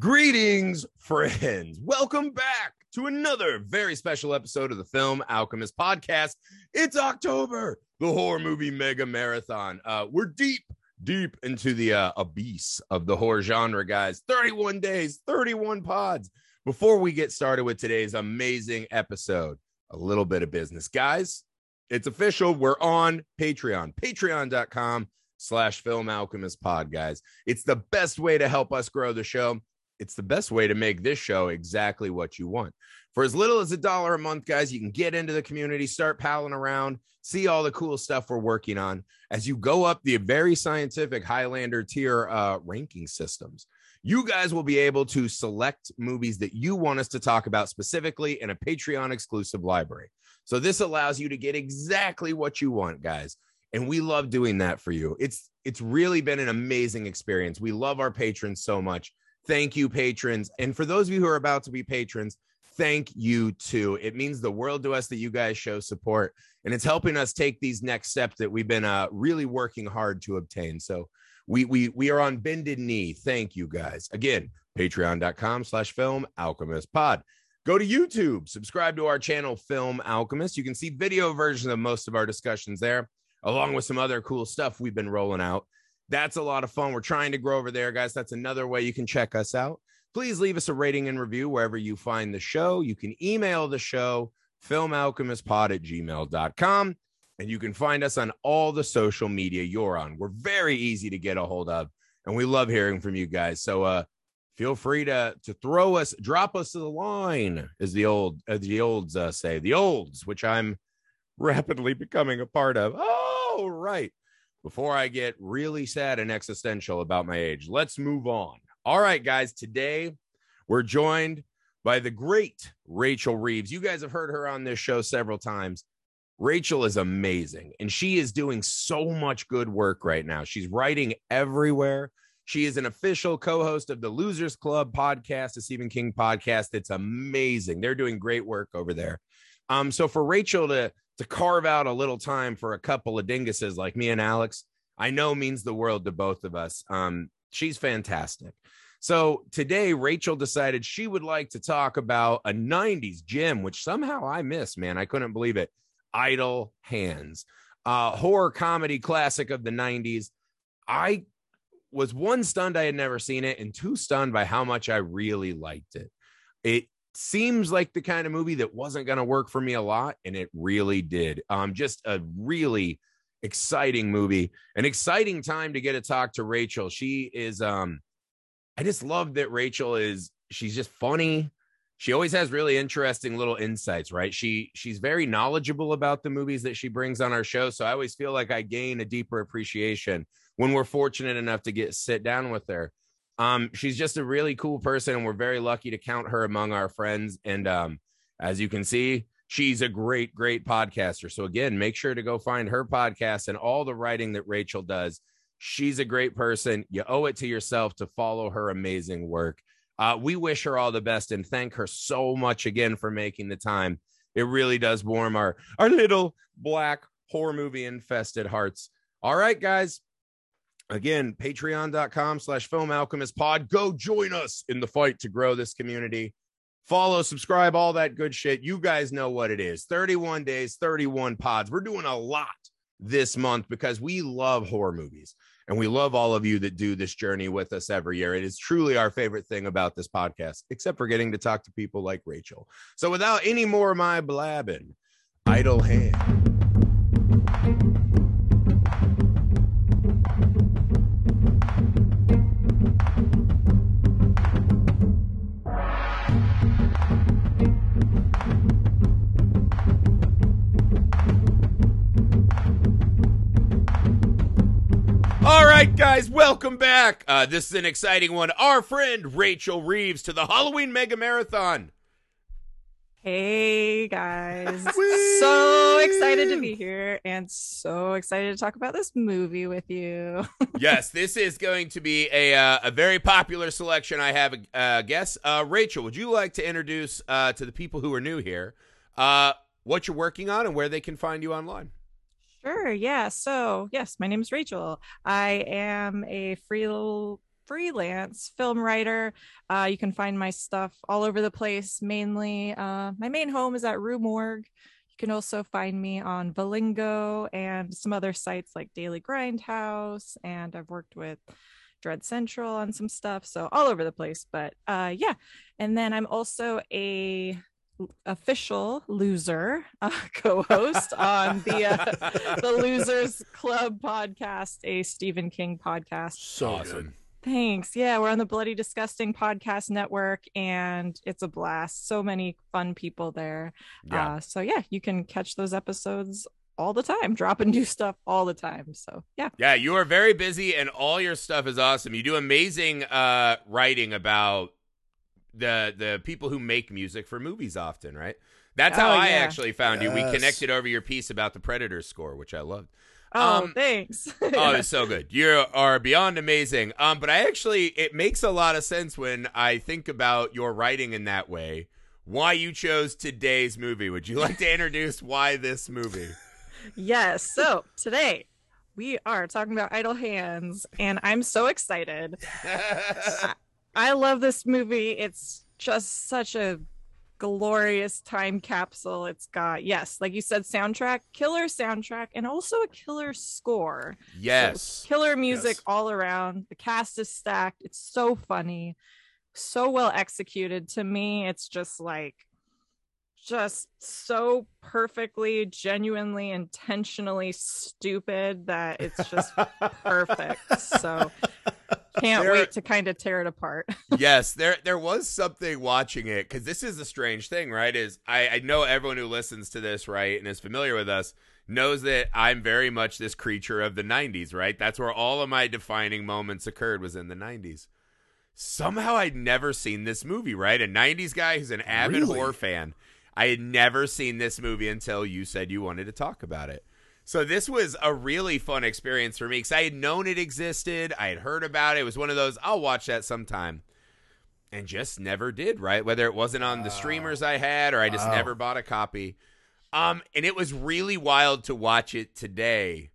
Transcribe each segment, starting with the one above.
Greetings, friends. Welcome back to another very special episode of the Film Alchemist podcast. It's October, the horror movie mega marathon. Uh, we're deep, deep into the uh, abyss of the horror genre, guys. 31 days, 31 pods. Before we get started with today's amazing episode, a little bit of business, guys. It's official. We're on Patreon, patreon.com slash film alchemist pod, guys. It's the best way to help us grow the show it's the best way to make this show exactly what you want. For as little as a dollar a month, guys, you can get into the community, start palling around, see all the cool stuff we're working on as you go up the very scientific Highlander tier uh, ranking systems. You guys will be able to select movies that you want us to talk about specifically in a Patreon exclusive library. So this allows you to get exactly what you want, guys. And we love doing that for you. It's it's really been an amazing experience. We love our patrons so much Thank you, patrons. And for those of you who are about to be patrons, thank you too. It means the world to us that you guys show support, and it's helping us take these next steps that we've been uh, really working hard to obtain. So we we we are on bended knee. Thank you guys again. Patreon.com slash Film Alchemist Pod. Go to YouTube, subscribe to our channel, Film Alchemist. You can see video versions of most of our discussions there, along with some other cool stuff we've been rolling out. That's a lot of fun. We're trying to grow over there, guys. That's another way you can check us out. Please leave us a rating and review wherever you find the show. You can email the show, filmalchemistpod at gmail.com. And you can find us on all the social media you're on. We're very easy to get a hold of, and we love hearing from you guys. So uh feel free to to throw us, drop us to the line, as the old as the olds uh, say, the olds, which I'm rapidly becoming a part of. Oh, right before I get really sad and existential about my age. Let's move on. All right, guys, today we're joined by the great Rachel Reeves. You guys have heard her on this show several times. Rachel is amazing and she is doing so much good work right now. She's writing everywhere. She is an official co host of the Losers Club podcast, the Stephen King podcast. It's amazing. They're doing great work over there. Um, so for Rachel to to carve out a little time for a couple of dinguses like me and Alex, I know means the world to both of us. Um, she's fantastic. So today, Rachel decided she would like to talk about a 90s gem, which somehow I missed, man. I couldn't believe it. Idle Hands, uh, horror comedy classic of the 90s. I was one stunned I had never seen it, and two stunned by how much I really liked it. It seems like the kind of movie that wasn't going to work for me a lot and it really did. Um just a really exciting movie an exciting time to get to talk to rachel. She is um i just love that rachel is she's just funny. She always has really interesting little insights right? She she's very knowledgeable about the movies that she brings on our show so i always feel like i gain a deeper appreciation when we're fortunate enough to get sit down with her um, she's just a really cool person, and we're very lucky to count her among our friends. And um, as you can see, she's a great, great podcaster. So again, make sure to go find her podcast and all the writing that Rachel does. She's a great person. You owe it to yourself to follow her amazing work. Uh, we wish her all the best and thank her so much again for making the time. It really does warm our our little black horror movie infested hearts. All right, guys, again patreon.com slash film alchemist pod. Go join us in the fight to grow this community. Follow subscribe all that good shit. You guys know what it is. 31 days 31 pods. We're doing a lot this month because we love horror movies and we love all of you that do this journey with us every year. It is truly our favorite thing about this podcast except for getting to talk to people like rachel. So without any more of my blabbing idle hand guys, welcome back. Uh, this is an exciting one. Our friend Rachel Reeves to the Halloween Mega Marathon. Hey guys. so excited to be here and so excited to talk about this movie with you. yes, this is going to be a uh, a very popular selection. I have a uh, guess. Uh, Rachel, would you like to introduce uh, to the people who are new here uh, what you're working on and where they can find you online? Sure. Yeah. So, yes, my name is Rachel. I am a free freelance film writer. Uh, you can find my stuff all over the place. Mainly, uh, my main home is at Rue Morgue. You can also find me on Valingo and some other sites like Daily Grindhouse, and I've worked with Dread Central on some stuff, so all over the place. But uh, yeah, and then I'm also a official loser uh, co-host on the uh, the Losers Club podcast, a Stephen King podcast. So awesome. Good. Thanks. Yeah, we're on the Bloody Disgusting podcast network and it's a blast. So many fun people there. Yeah. Uh, so, yeah, you can catch those episodes all the time, dropping new stuff all the time. So, yeah. Yeah, you are very busy and all your stuff is awesome. You do amazing uh, writing about the the people who make music for movies often, right? That's how oh, I actually found yes. you. We connected over your piece about the Predator score, which I loved. Oh, um, thanks. oh, it's so good. You are beyond amazing. Um, but I actually, it makes a lot of sense when I think about your writing in that way. Why you chose today's movie? Would you like to introduce why this movie? Yes. So today we are talking about Idle Hands, and I'm so excited. I, love this movie. It's just such a glorious time capsule. It's got, yes, like you said, soundtrack, killer soundtrack, and also a killer score. Yes. So killer music yes. all around. The cast is stacked. It's so funny, so well executed. To me, it's just like, just so perfectly, genuinely, intentionally stupid that it's just perfect. So can't there, wait to kind of tear it apart. yes, there there was something watching it because this is a strange thing, right? Is I, I know everyone who listens to this, right, and is familiar with us knows that I'm very much this creature of the 90s, right? That's where all of my defining moments occurred was in the 90s. Somehow I'd never seen this movie, right? A 90s guy who's an avid really? horror fan. I had never seen this movie until you said you wanted to talk about it. So this was a really fun experience for me because I had known it existed. I had heard about it. It was one of those I'll watch that sometime, and just never did. Right, whether it wasn't on the streamers I had or I just wow. never bought a copy. Um, and it was really wild to watch it today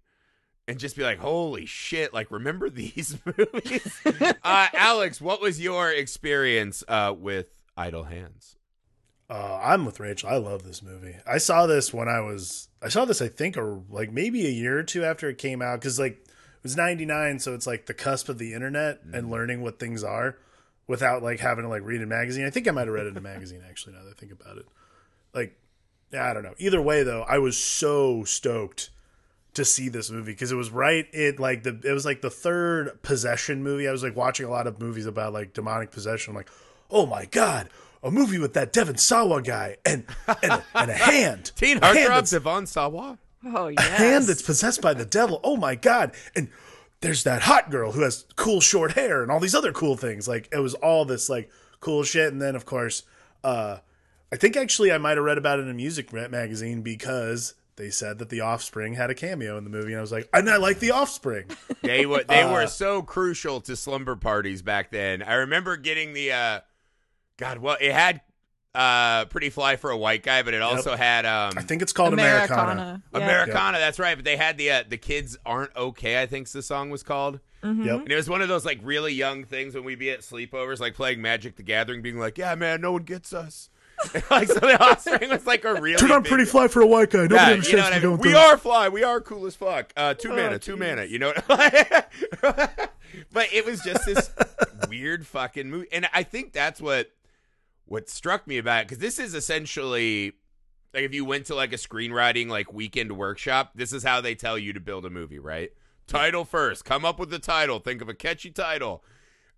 and just be like, holy shit, like remember these movies? uh, Alex, what was your experience uh, with Idle Hands? Uh, I'm with Rachel. I love this movie. I saw this when I was I saw this I think or like maybe a year or two after it came out cuz like it was 99 so it's like the cusp of the internet mm. and learning what things are without like having to like read a magazine. I think I might have read it in a magazine actually now that I think about it. Like I don't know. Either way though, I was so stoked to see this movie because it was right it like the it was like the third possession movie. I was like watching a lot of movies about like demonic possession. I'm like, "Oh my god, a movie with that Devon Sawa guy and and a, and a hand. Teen Heartthrob Devon Sawa. Oh yeah. A hand that's possessed by the devil. Oh my god. And there's that hot girl who has cool short hair and all these other cool things. Like it was all this like cool shit. And then of course, uh, I think actually I might have read about it in a music magazine because they said that the Offspring had a cameo in the movie, and I was like, and I like the Offspring. They were they uh, were so crucial to slumber parties back then. I remember getting the uh, God, well, it had uh pretty fly for a white guy but it also yep. had um i think it's called americana americana, yeah. americana that's right but they had the uh, the kids aren't okay i think the song was called mm-hmm. yep. and it was one of those like really young things when we'd be at sleepovers like playing magic the gathering being like yeah man no one gets us like so the offspring was like a real. turn on pretty fly for a white guy. Nobody yeah, understands you know what I mean? We are fly. We are cool as fuck. Uh, two oh, mana, geez. two mana. You know, but it was just this weird fucking movie, and I think that's what what struck me about it because this is essentially like if you went to like a screenwriting like weekend workshop this is how they tell you to build a movie right? Title first. Come up with the title. Think of a catchy title.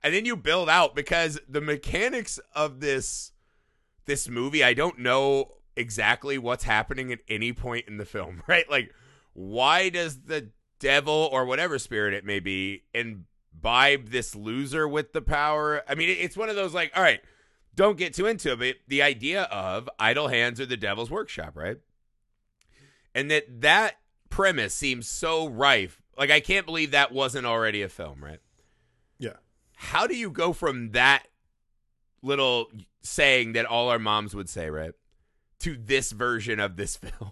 And then you build out because the mechanics of this this movie i don't know exactly what's happening at any point in the film right? Like why does the devil or whatever spirit it may be imbibe this loser with the power? I mean it's one of those like all right don't get too into it, but the idea of idle hands are the devil's workshop, right? And that that premise seems so rife. Like I can't believe that wasn't already a film, right? Yeah. How do you go from that little saying that all our moms would say, right? To this version of this film.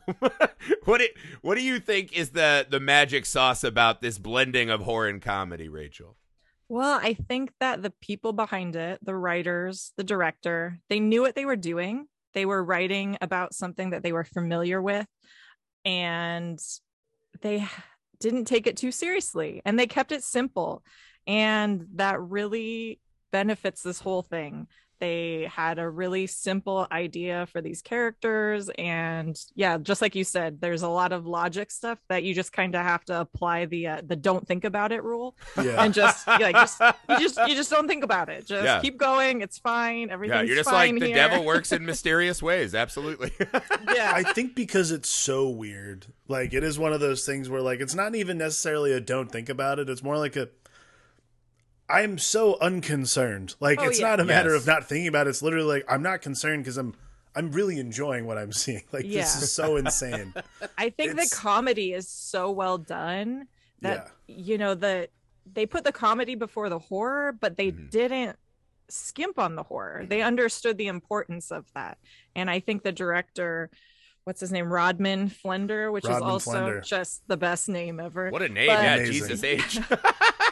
what it, what do you think is the the magic sauce about this blending of horror and comedy, Rachel? Well, I think that the people behind it, the writers, the director, they knew what they were doing. They were writing about something that they were familiar with and they didn't take it too seriously and they kept it simple. And that really benefits this whole thing they had a really simple idea for these characters and yeah just like you said there's a lot of logic stuff that you just kind of have to apply the uh, the don't think about it rule Yeah. and just like just you just you just don't think about it just Yeah. keep going it's fine everything's Yeah, you're just fine like the here. devil works in mysterious ways. Absolutely. yeah I think because it's so weird. Like it is one of those things where like it's not even necessarily a don't think about it. It's more like a I'm so unconcerned. Like Oh, it's yeah. not a matter Yes. of not thinking about it. It's literally like I'm not concerned because I'm I'm really enjoying what I'm seeing. Like Yeah. this is so insane. I think the comedy is so well done that you know the they put the comedy before the horror, but they Mhm. didn't skimp on the horror. They understood the importance of that, and I think the director, what's his name, Rodman Flender, which is also Flender. just the best name ever. what a name. But- yeah, Amazing. Jesus H.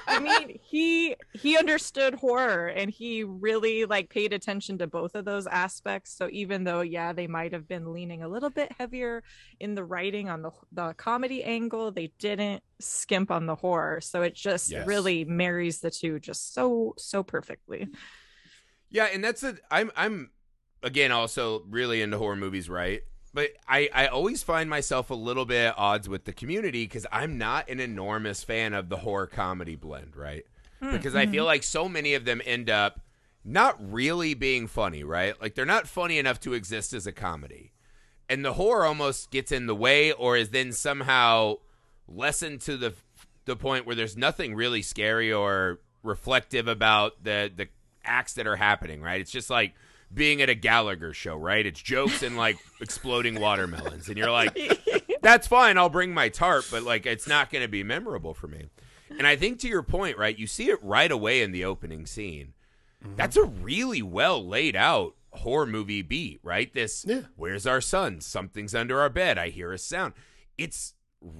I mean, he he understood horror and he really like paid attention to both of those aspects. So even though yeah, they might have been leaning a little bit heavier in the writing on the the comedy angle, they didn't skimp on the horror. So it just Yes. really marries the two just so so perfectly. Yeah, and that's a I'm I'm again also really into horror movies, right? But I I always find myself a little bit at odds with the community because I'm not an enormous fan of the horror comedy blend, right? Hmm, Because I feel like so many of them end up not really being funny, right? Like they're not funny enough to exist as a comedy. And the horror almost gets in the way or is then somehow lessened to the the point where there's nothing really scary or reflective about the the acts that are happening, right? It's just like being at a Gallagher show, right? It's jokes and like exploding watermelons and you're like that's fine. I'll bring my tarp, but like it's not going to be memorable for me. And I think to your point, right? You see it right away in the opening scene. Mm-hmm. That's a really well laid out horror movie beat, right? This Yeah. where's our son? Something's under our bed. I hear a sound. It's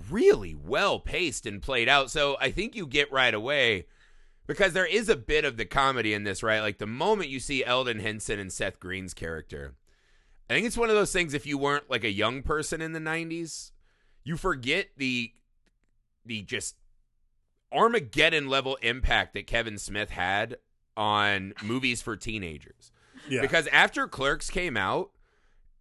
really well paced and played out. So I think you get right away because there is a bit of the comedy in this, right? Like the moment you see Elden Henson and Seth Green's character, I think it's one of those things if you weren't like a young person in the 90s, you forget the the just Armageddon level impact that Kevin Smith had on movies for teenagers. Yeah. Because after Clerks came out,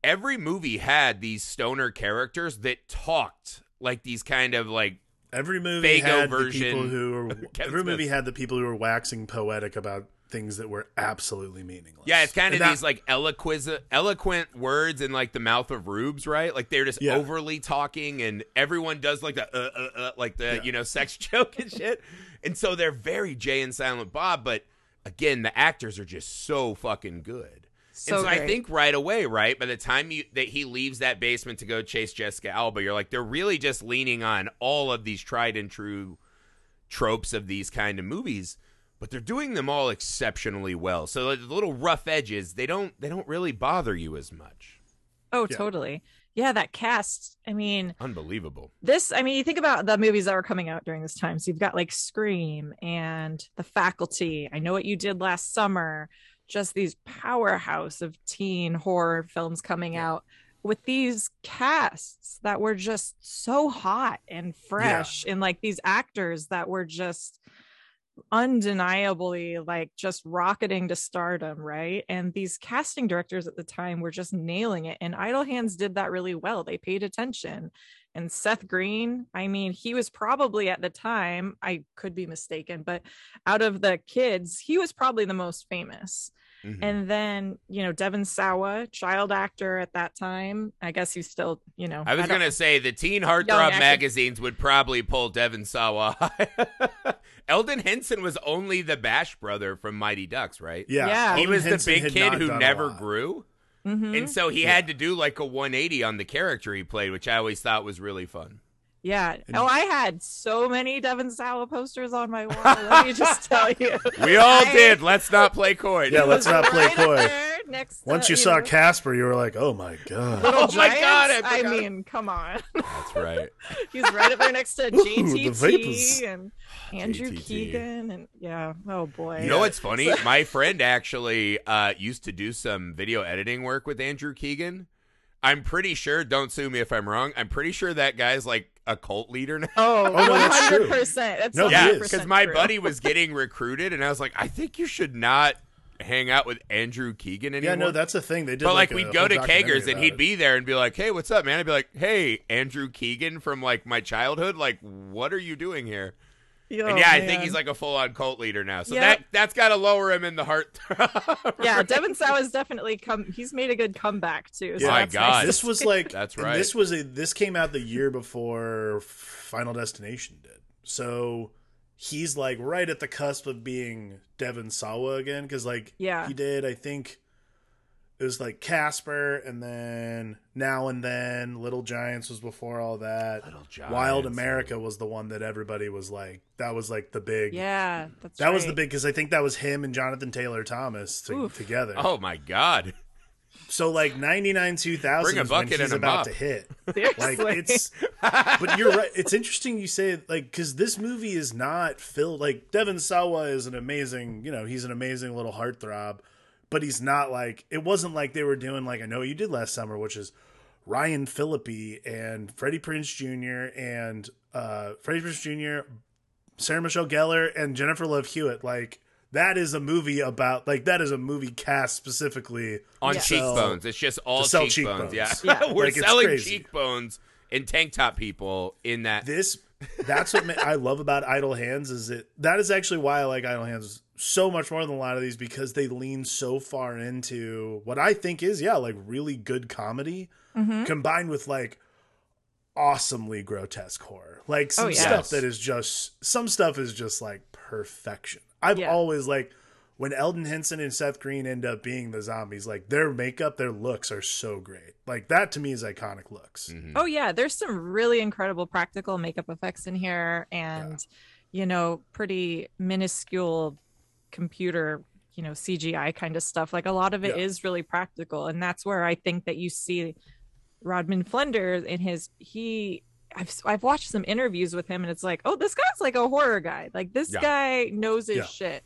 every movie had these stoner characters that talked like these kind of like Every movie Fago had the people who were every movie had the people who were waxing poetic about things that were absolutely meaningless. Yeah, it's kind of that- these like eloquent, eloquent words in like the mouth of rubes, right? Like they're just Yeah. overly talking, and everyone does like the uh, uh, uh, like the Yeah. you know sex joke and shit. And so they're very Jay and Silent Bob, but again, the actors are just so fucking good. So and so I think right away, right by the time you that he leaves that basement to go chase Jessica Alba, you're like they're really just leaning on all of these tried and true tropes of these kind of movies, but they're doing them all exceptionally well. So the little rough edges, they don't they don't really bother you as much. Oh, Yeah. totally. Yeah, that cast. I mean, Unbelievable. this i mean you think about the movies that were coming out during this time so you've got like scream and the faculty i know what you did last summer just these powerhouse of teen horror films coming out with these casts that were just so hot and fresh and like these actors that were just undeniably like just rocketing to stardom right? And these casting directors at the time were just nailing it and idle hands did that really well. They paid attention and Seth Green, I mean, he was probably at the time, I could be mistaken, but out of the kids, he was probably the most famous. Mhm. And then, you know, Devon Sawa, child actor at that time. I guess he's still, you know, I was gonna say the teen heartthrob magazines would probably pull Devon Sawa. high. Elden Henson was only the Bash brother from Mighty Ducks, right? yeah. Yeah. He Elden was the big kid who never grew. Mhm. And so he Yeah. had to do like a 180 on the character he played, which I always thought was really fun. yeah. And- Oh, I had so many Devon Sawa posters on my wall. Let me just tell you. We all I- did. Let's not play coy. Yeah, let's not play right coy. Up there next. Once uh, you saw know, Casper, you were like, "Oh my god!" Little Oh my God, I I, mean, come on. That's right. He's right up there next to Ooh, the and Andrew JTT. Keegan, and yeah, oh boy. You know what's funny? My friend actually uh, used to do some video editing work with Andrew Keegan. I'm pretty sure. Don't sue me if I'm wrong. I'm pretty sure that guy's like a cult leader now. Oh, no, that's true. 100%. That's No, yeah, because my true. buddy was getting recruited, and I was like, I think you should not hang out with Andrew Keegan anymore. yeah, no, that's a thing. They did. but like, a we'd whole go to documentary Kegers and he'd it. be there and be like, "Hey, what's up, man?" I'd be like, "Hey, Andrew Keegan from like my childhood. Like, what are you doing here?" Oh, and yeah, I think he's like a full-on cult leader now. So Yep. that that's got to lower him in the heart. yeah, Devon Sawa's definitely come. He's made a good comeback too. So Yeah. My God. nice This was like That's right. This was a this came out the year before Final Destination did. So he's like right at the cusp of being Devon Sawa again because like Yeah. he did I think it was like Casper and then Now and Then Little Giants was before all that. Little Wild Giants. America was the one that everybody was like that was like the big Yeah, that's that was the big because I think that was him and Jonathan Taylor Thomas to, together. Oh my god! So like 99 2000 Bring is when he's about mop. to hit. Seriously. Like it's but you're right. It's interesting you say like because this movie is not filled like Devon Sawa is an amazing, you know, he's an amazing little heartthrob, but he's not like it wasn't like they were doing like I know what you did last summer, which is Ryan Phillippe and Freddie Prinze Jr. and uh Freddie Prinze Jr., Sarah Michelle Gellar, and Jennifer Love Hewitt. Like that is a movie about like that is a movie cast specifically On Yeah. cheekbones, it's just all to sell cheekbones. Yeah. Yeah. we're Like, selling cheekbones and tank top people in that. this that's what ma- I love about Idle Hands is it that is actually why I like Idle Hands so much more than a lot of these because they lean so far into what I think is yeah like really good comedy Mm-hmm. combined with like awesomely grotesque horror like some Oh, yeah. stuff that is just some stuff is just like perfection I've Yeah. always like when Elden Henson and Seth Green end up being the zombies like their makeup their looks are so great like that to me is iconic looks Mhm. Oh yeah, there's some really incredible practical makeup effects in here, and you know, pretty minuscule computer, you know, CGI kind of stuff. Like a lot of it is Yeah. really practical, and that's where I think that you see Rodman Flenders in his he. I've I've watched some interviews with him, and it's like, oh, this guy's like a horror guy. Like this Yeah. guy knows his Yeah. shit,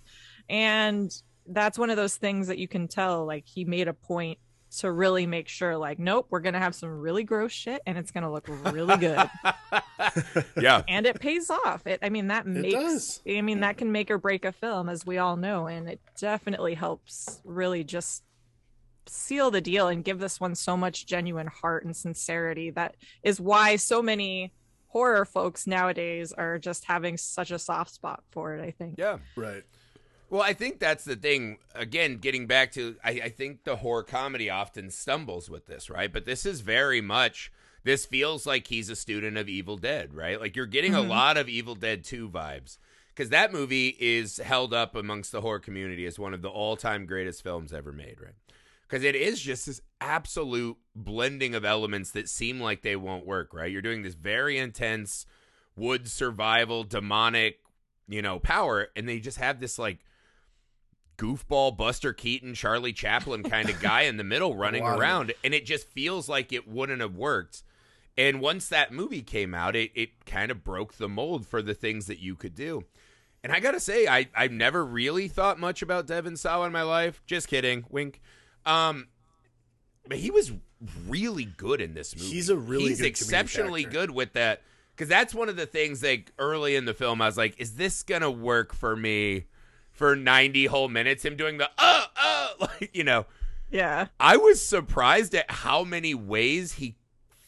and that's one of those things that you can tell. Like he made a point to really make sure like nope we're gonna have some really gross shit and it's gonna look really good yeah, and it pays off it i mean that makes i mean that can make or break a film as we all know and it definitely helps really just seal the deal and give this one so much genuine heart and sincerity that is why so many horror folks nowadays are just having such a soft spot for it i think yeah. right Well, I think that's the thing. Again, getting back to, I, I think the horror comedy often stumbles with this, right? But this is very much. This feels like he's a student of Evil Dead, right? Like you're getting a Mhm. lot of Evil Dead 2 vibes. Because that movie is held up amongst the horror community as one of the all time greatest films ever made, right? Because it is just this absolute blending of elements that seem like they won't work, right? You're doing this very intense wood survival, demonic, you know, power, and they just have this like goofball Buster Keaton, Charlie Chaplin kind of guy in the middle running it. around, and it just feels like it wouldn't have worked. And once that movie came out, it it kind of broke the mold for the things that you could do. And I gotta say, I I've never really thought much about Devon Sawa in my life. Just kidding, wink. Um, but he was really good in this movie. He's a really he's good exceptionally good with that because that's one of the things like early in the film I was like, is this gonna work for me for ninety whole minutes? Him doing the uh uh like you know. yeah I was surprised at how many ways he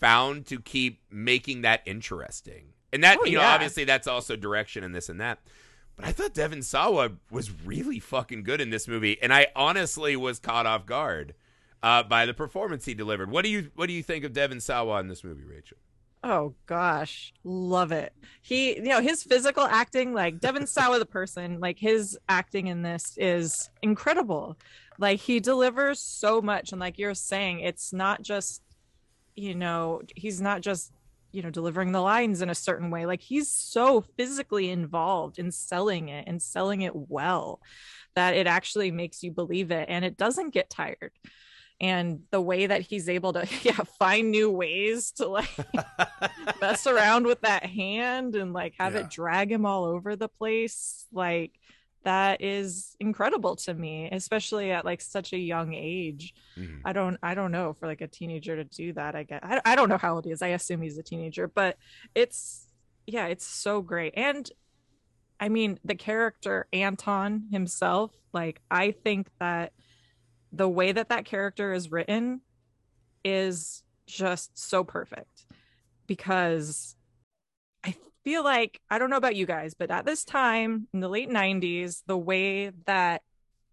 found to keep making that interesting. And that, Oh, you know, yeah. obviously that's also direction and this and that. But I thought Devon Sawa was really fucking good in this movie, and I honestly was caught off guard uh, by the performance he delivered. What do you What do you think of Devon Sawa in this movie, Rachel? Oh gosh, love it. He, you know, his physical acting, like Devon Sawa, the person, like his acting in this is incredible. Like he delivers so much, and like you're saying, it's not just, you know, he's not just, you know, delivering the lines in a certain way. Like he's so physically involved in selling it and selling it well that it actually makes you believe it and it doesn't get tired and the way that he's able to yeah find new ways to like mess around with that hand and like have Yeah. it drag him all over the place like that is incredible to me especially at like such a young age. Mhm. i don't i don't know for like a teenager to do that i guess i, I don't know how old he is. I assume he's a teenager but it's yeah it's so great. And i mean the character anton himself like i think that the way that that character is written is just so perfect because feel like I don't know about you guys, but at this time in the late 90s, the way that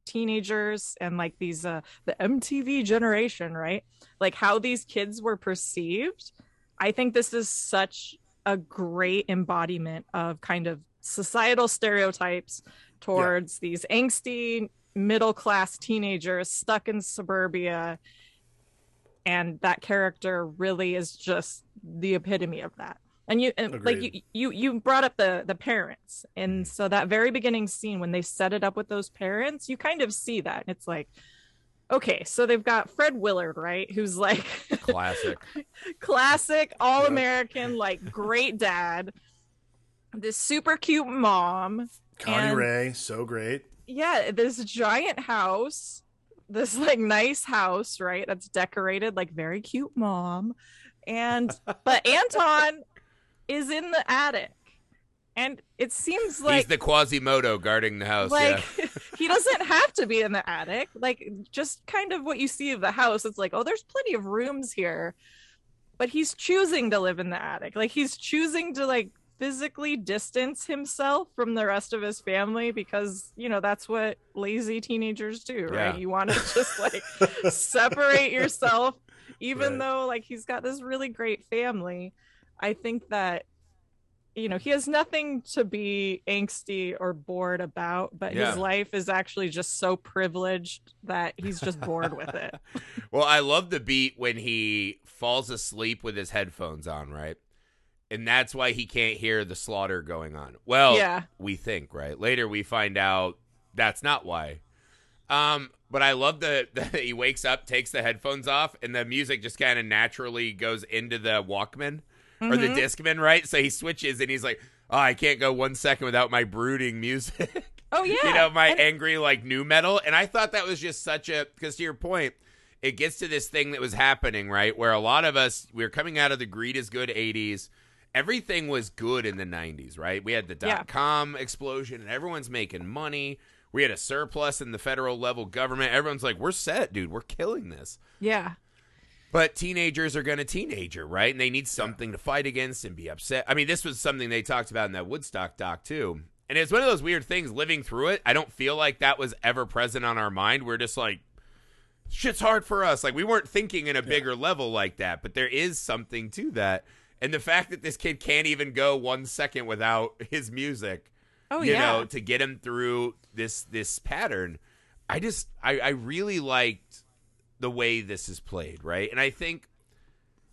teenagers and like these uh the MTV generation, right? Like how these kids were perceived, I think this is such a great embodiment of kind of societal stereotypes towards these angsty middle class teenagers stuck in suburbia and that character really is just the epitome of that and you and like you you you brought up the the parents. And mm-hmm. so that very beginning scene when they set it up with those parents you kind of see that. It's like okay so they've got fred willard right? Who's like Classic. classic all american like great dad. This super cute mom. Connie And- Ray, so great. yeah this giant house this like nice house right? That's decorated like very cute mom. And but anton is in the attic and it seems like He's the Quasimodo guarding the house. like yeah. he doesn't have to be in the attic like just kind of what you see of the house it's like oh there's plenty of rooms here but he's choosing to live in the attic like he's choosing to like physically distance himself from the rest of his family because you know that's what lazy teenagers do right Yeah. you want to just like separate yourself even Right. though like he's got this really great family i think that you know he has nothing to be angsty or bored about but Yeah. his life is actually just so privileged that he's just bored with it Well, I love the beat when he falls asleep with his headphones on, right? And that's why he can't hear the slaughter going on. Well, yeah we think, right? Later we find out that's not why. Um, but I love the, the he wakes up, takes the headphones off, and the music just kind of naturally goes into the Walkman or the Mhm. Discman, right? So he switches and he's like, "Oh, I can't go one second without my brooding music." oh yeah you know, my And- angry like nu metal. And I thought that was just such a because to your point, it gets to this thing that was happening, right? Where a lot of us we are coming out of the greed is good eighties. Everything was good in the nineties, right? We had the dot Yeah. com explosion and everyone's making money. We had a surplus in the federal level government. Everyone's like, We're set, dude, we're killing this. yeah But teenagers are going to teenager, right? And they need something to fight against and be upset. I mean, this was something they talked about in that Woodstock doc too. And it's one of those weird things living through it. I don't feel like that was ever present on our mind. We're just like, shit's hard for us. Like we weren't thinking in a bigger level like that, but there is something to that. And the fact that this kid can't even go one second without his music, oh you yeah know, to get him through this this pattern. I just I, I really liked the way this is played, right? And I think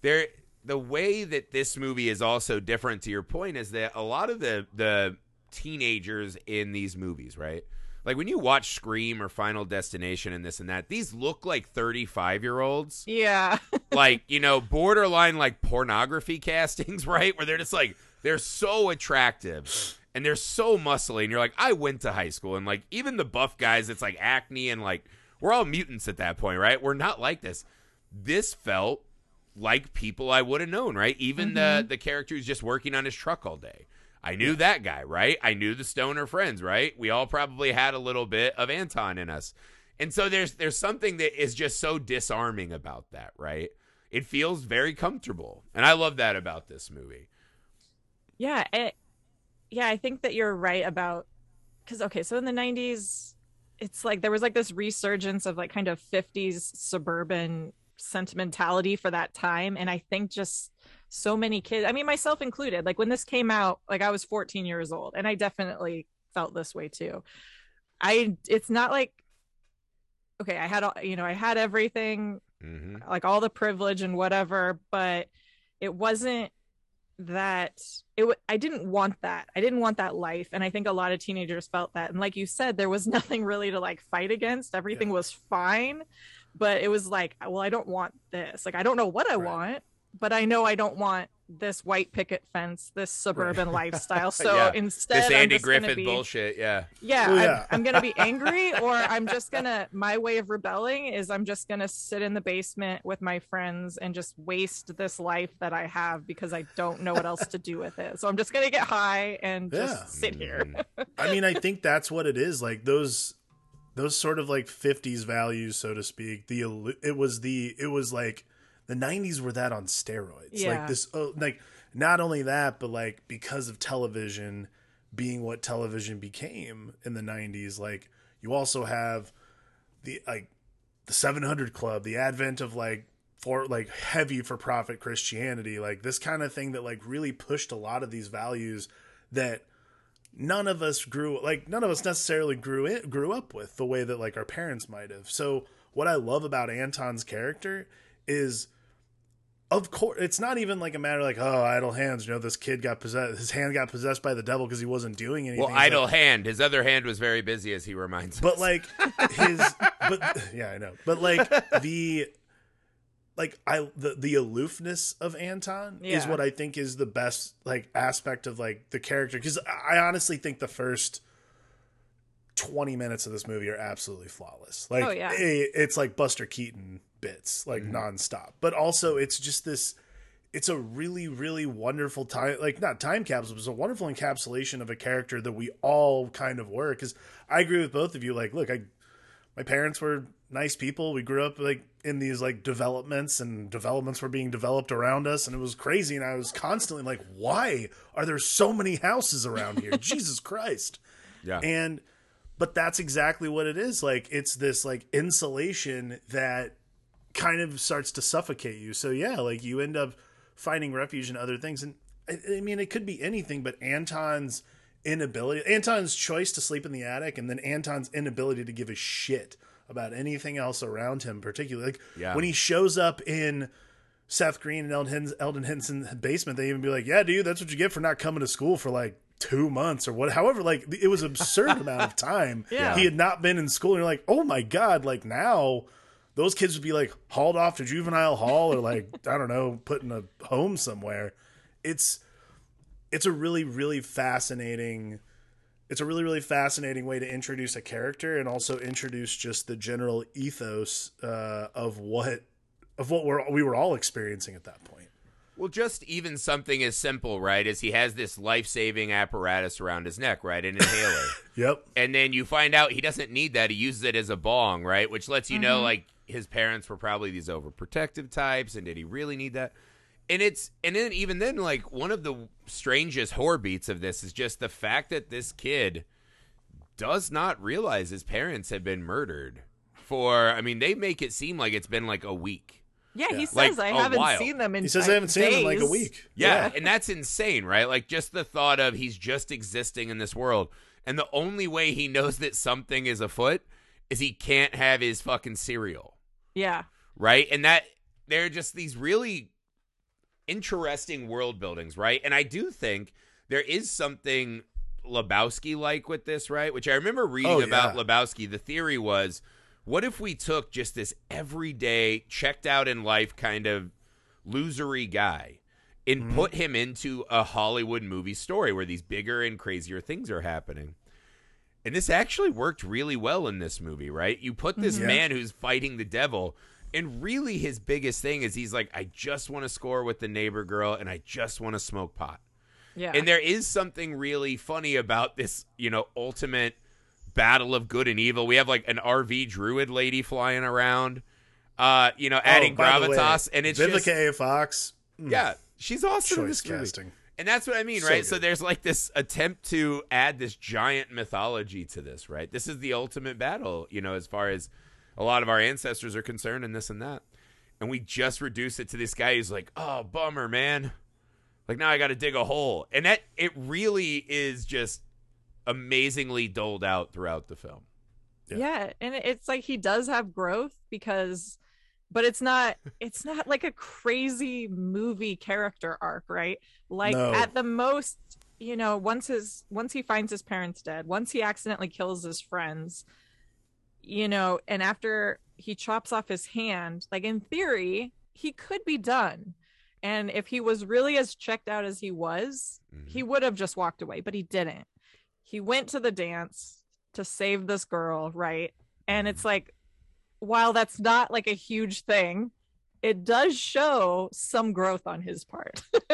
there the way that this movie is also different to your point is that a lot of the the teenagers in these movies, right? Like when you watch Scream or Final Destination and this and that, these look like 35 year olds yeah like you know borderline like pornography castings right where they're just like they're so attractive and they're so muscly and you're like i went to high school and like even the buff guys it's like acne and like we're all mutants at that point right? We're not like this. This felt like people i would have known right? Even the mm-hmm. the character who's just working on his truck all day. I knew that guy right? I knew the stoner friends right? We all probably had a little bit of anton in us. And so there's there's something that is just so disarming about that, right? It feels very comfortable. And I love that about this movie. yeah it, yeah i think that you're right about because okay so in the 90s it's like there was like this resurgence of like kind of 50s suburban sentimentality for that time. And i think just so many kids i mean myself included like when this came out like i was 14 years old and i definitely felt this way too. I it's not like okay i had all you know i had everything hmm like all the privilege and whatever but it wasn't that it w- I didn't want that. I didn't want that life and I think a lot of teenagers felt that. And like you said there was nothing really to like fight against. Everything was fine, but it was like well I don't want this. Like I don't know what I Right. want, but I know I don't want this white picket fence, this suburban lifestyle. So Yeah. instead This I'm Andy just gonna Griffith be, bullshit. Yeah. yeah, Well, I'm. I'm gonna be angry or i'm just gonna my way of rebelling is i'm just gonna sit in the basement with my friends and just waste this life that i have because i don't know what else to do with it so i'm just gonna get high and just sit here Mhm. I mean, I think that's what it is. Like those those sort of like 50s values, so to speak. The it was the it was like the 90s were that on steroids. Yeah. Like this oh, like not only that, but like because of television being what television became in the 90s, like you also have the like the 700 club, the advent of like for like heavy for profit Christianity, like this kind of thing that like really pushed a lot of these values that none of us grew like none of us necessarily grew it grew up with the way that like our parents might have. So what I love about Anton's character is of course it's not even like a matter like oh idle hands you know this kid got possessed his hand got possessed by the devil because he wasn't doing anything Well, It's like- idle hand. His other hand was very busy, as he reminds us. but like his but yeah i know but like the like i the, the aloofness of anton is what i think is the best like aspect of like the character because i honestly think the first 20 minutes of this movie are absolutely flawless like Oh, yeah. eh, it's like buster keaton bits like mm-hmm. nonstop. But also it's just this it's a really really wonderful time like not time capsule but it's a wonderful encapsulation of a character that we all kind of were. Because i agree with both of you like look i my parents were nice people. We grew up like in these like developments and developments were being developed around us and it was crazy and i was constantly like why are there so many houses around here? Jesus christ. Yeah. and but that's exactly what it is like it's this like insulation that kind of starts to suffocate you so yeah like you end up finding refuge in other things and i, I mean it could be anything but anton's inability anton's choice to sleep in the attic and then anton's inability to give a shit about anything else around him particularly like Yeah. when he shows up in Seth Green and Elden, Elden Henson's basement, they even be like, "Yeah, dude, that's what you get for not coming to school for like two months or what." However, like it was absurd amount of time Yeah. he had not been in school. And you're like, "Oh my god!" Like now, those kids would be like hauled off to juvenile hall or like I don't know, put in a home somewhere. It's it's a really really fascinating. It's a really really fascinating way to introduce a character and also introduce just the general ethos uh, of what of what we're we were all experiencing at that point. Well, just even something as simple, right, as he has this life saving apparatus around his neck, right, an inhaler. Yep. and then you find out he doesn't need that. He uses it as a bong, right? Which lets you know, like, his parents were probably these overprotective types, and did he really need that? And it's, and then even then, like, one of the strangest horror beats of this is just the fact that this kid does not realize his parents have been murdered for, I mean, they make it seem like it's been like a week. yeah he says Like, i a haven't while. seen them in He says I haven't seen him in like a days." week. Yeah, and that's insane, right? Like just the thought of he's just existing in this world, and the only way he knows that something is afoot is he can't have his fucking cereal, yeah right? And that they're just these really interesting world buildings, right? And I do think there is something Lebowski like with this, right? Which I remember reading Oh, about yeah. Lebowski. The theory was, what if we took just this everyday, checked out in life kind of losery guy and Mm-hmm. put him into a Hollywood movie story where these bigger and crazier things are happening. And this actually worked really well in this movie, right? You put this Yeah. man who's fighting the devil, and really his biggest thing is he's like, I just want to score with the neighbor girl and I just want to smoke pot. yeah And there is something really funny about this, you know, ultimate battle of good and evil. We have like an RV druid lady flying around, uh, you know, adding Oh, the way, gravitas, and it's Vivica just A. Fox. mm, yeah, she's awesome in choice this movie. casting. And that's what I mean, So right? So there's like this attempt to add this giant mythology to this, right? This is the ultimate battle, you know, as far as a lot of our ancestors are concerned and this and that. And we just reduce it to this guy who's like, oh, bummer, man. Like now I got to dig a hole. And that, it really is just amazingly doled out throughout the film. Yeah. yeah and it's like he does have growth because but it's not it's not like a crazy movie character arc, right? Like No. at the most, you know, once his once he finds his parents dead, once he accidentally kills his friends, you know, and after he chops off his hand, like in theory, he could be done. And if he was really as checked out as he was, Mhm. he would have just walked away, but he didn't. He went to the dance to save this girl, right? And it's like, while that's not like a huge thing, it does show some growth on his part.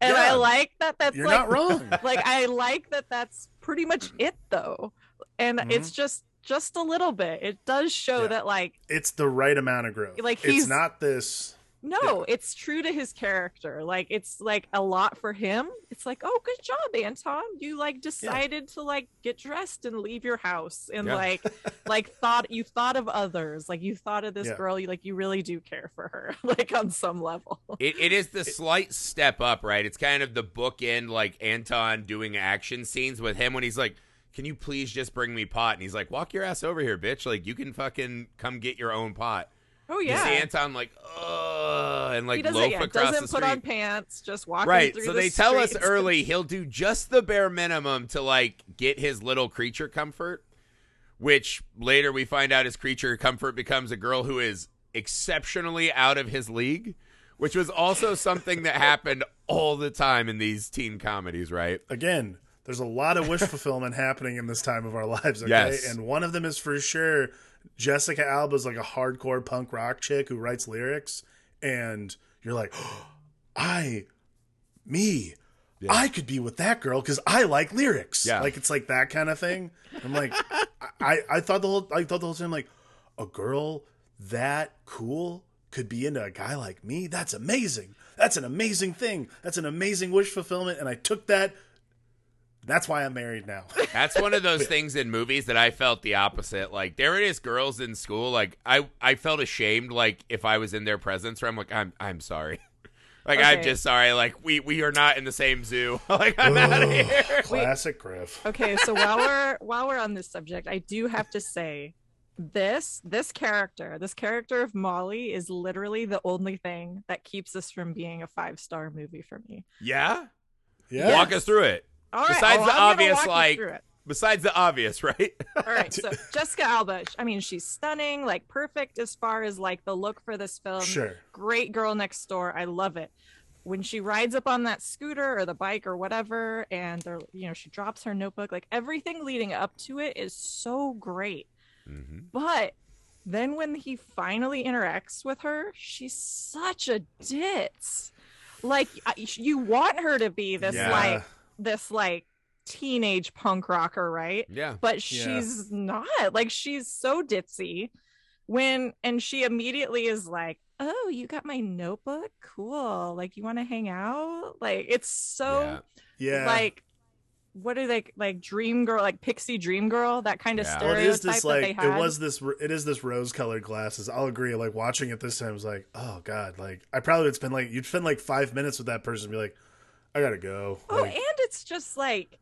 and I like that that's You're like not wrong. like I like that that's pretty much it though. And Mhm. it's just just a little bit. It does show Yeah. that like it's the right amount of growth. Like, it's not this. No, it's true to his character. Like it's like a lot for him. It's like, oh, good job, Anton. You like decided to like get dressed and leave your house and Yeah. like like thought you thought of others. Like you thought of this Yeah. girl. You like you really do care for her, like on some level. It, it is the slight step up, right? It's kind of the bookend, like Anton doing action scenes with him when he's like, "Can you please just bring me pot?" And he's like, "Walk your ass over here, bitch! Like you can fucking come get your own pot." Oh You see yeah. Anton like, ugh, and like he doesn't, loaf yeah, across doesn't the put street. on pants, just walking right. through So the they tell us early he'll do just the bare minimum to like get his little creature comfort, which later we find out his creature comfort becomes a girl who is exceptionally out of his league, which was also something that happened all the time in these teen comedies, right? Again, there's a lot of wish fulfillment happening in this time of our lives. Okay, Yes. and one of them is for sure. Jessica Alba is like a hardcore punk rock chick who writes lyrics, and you're like, I, me, I could be with that girl because I like lyrics. Yeah. like it's like that kind of thing. I'm like, I, I thought the whole, I thought the whole time like, a girl that cool could be into a guy like me. That's amazing. That's an amazing thing. That's an amazing wish fulfillment. And I took that. That's why I'm married now. That's one of those things in movies that I felt the opposite. Like there it is, girls in school. Like I, I felt ashamed. Like if I was in their presence, where I'm like, I'm, I'm sorry. Like I'm just sorry. Like we, we are not in the same zoo. like I'm out of here. Classic Griff. okay so while we're while we're on this subject i do have to say this this character this character of molly is literally the only thing that keeps this from being a five star movie for me Yeah. Yeah. Walk us through it. All right Besides oh, the I'm obvious, like- Besides the obvious, right? all right so jessica alba i mean she's stunning like perfect as far as like the look for this film Sure. great girl next door i love it when she rides up on that scooter or the bike or whatever and they're you know she drops her notebook like everything leading up to it is so great mm-hmm. But then when he finally interacts with her, she's such a ditz. Like you want her to be this Yeah. like this like teenage punk rocker, right? Yeah. But Yeah. she's not. Like she's so ditzy. When and she immediately is like, "Oh, you got my notebook? Cool. Like you want to hang out?" Like it's so Yeah. Yeah. like what are they like dream girl like pixie dream girl that kind of Yeah. well, it is this that they like had it was this it is this rose colored glasses. I'll agree. Like watching it this time I was like, oh god, like I probably would spend like you'd spend like five minutes with that person and be like, I gotta go. Oh, Like, and it's just like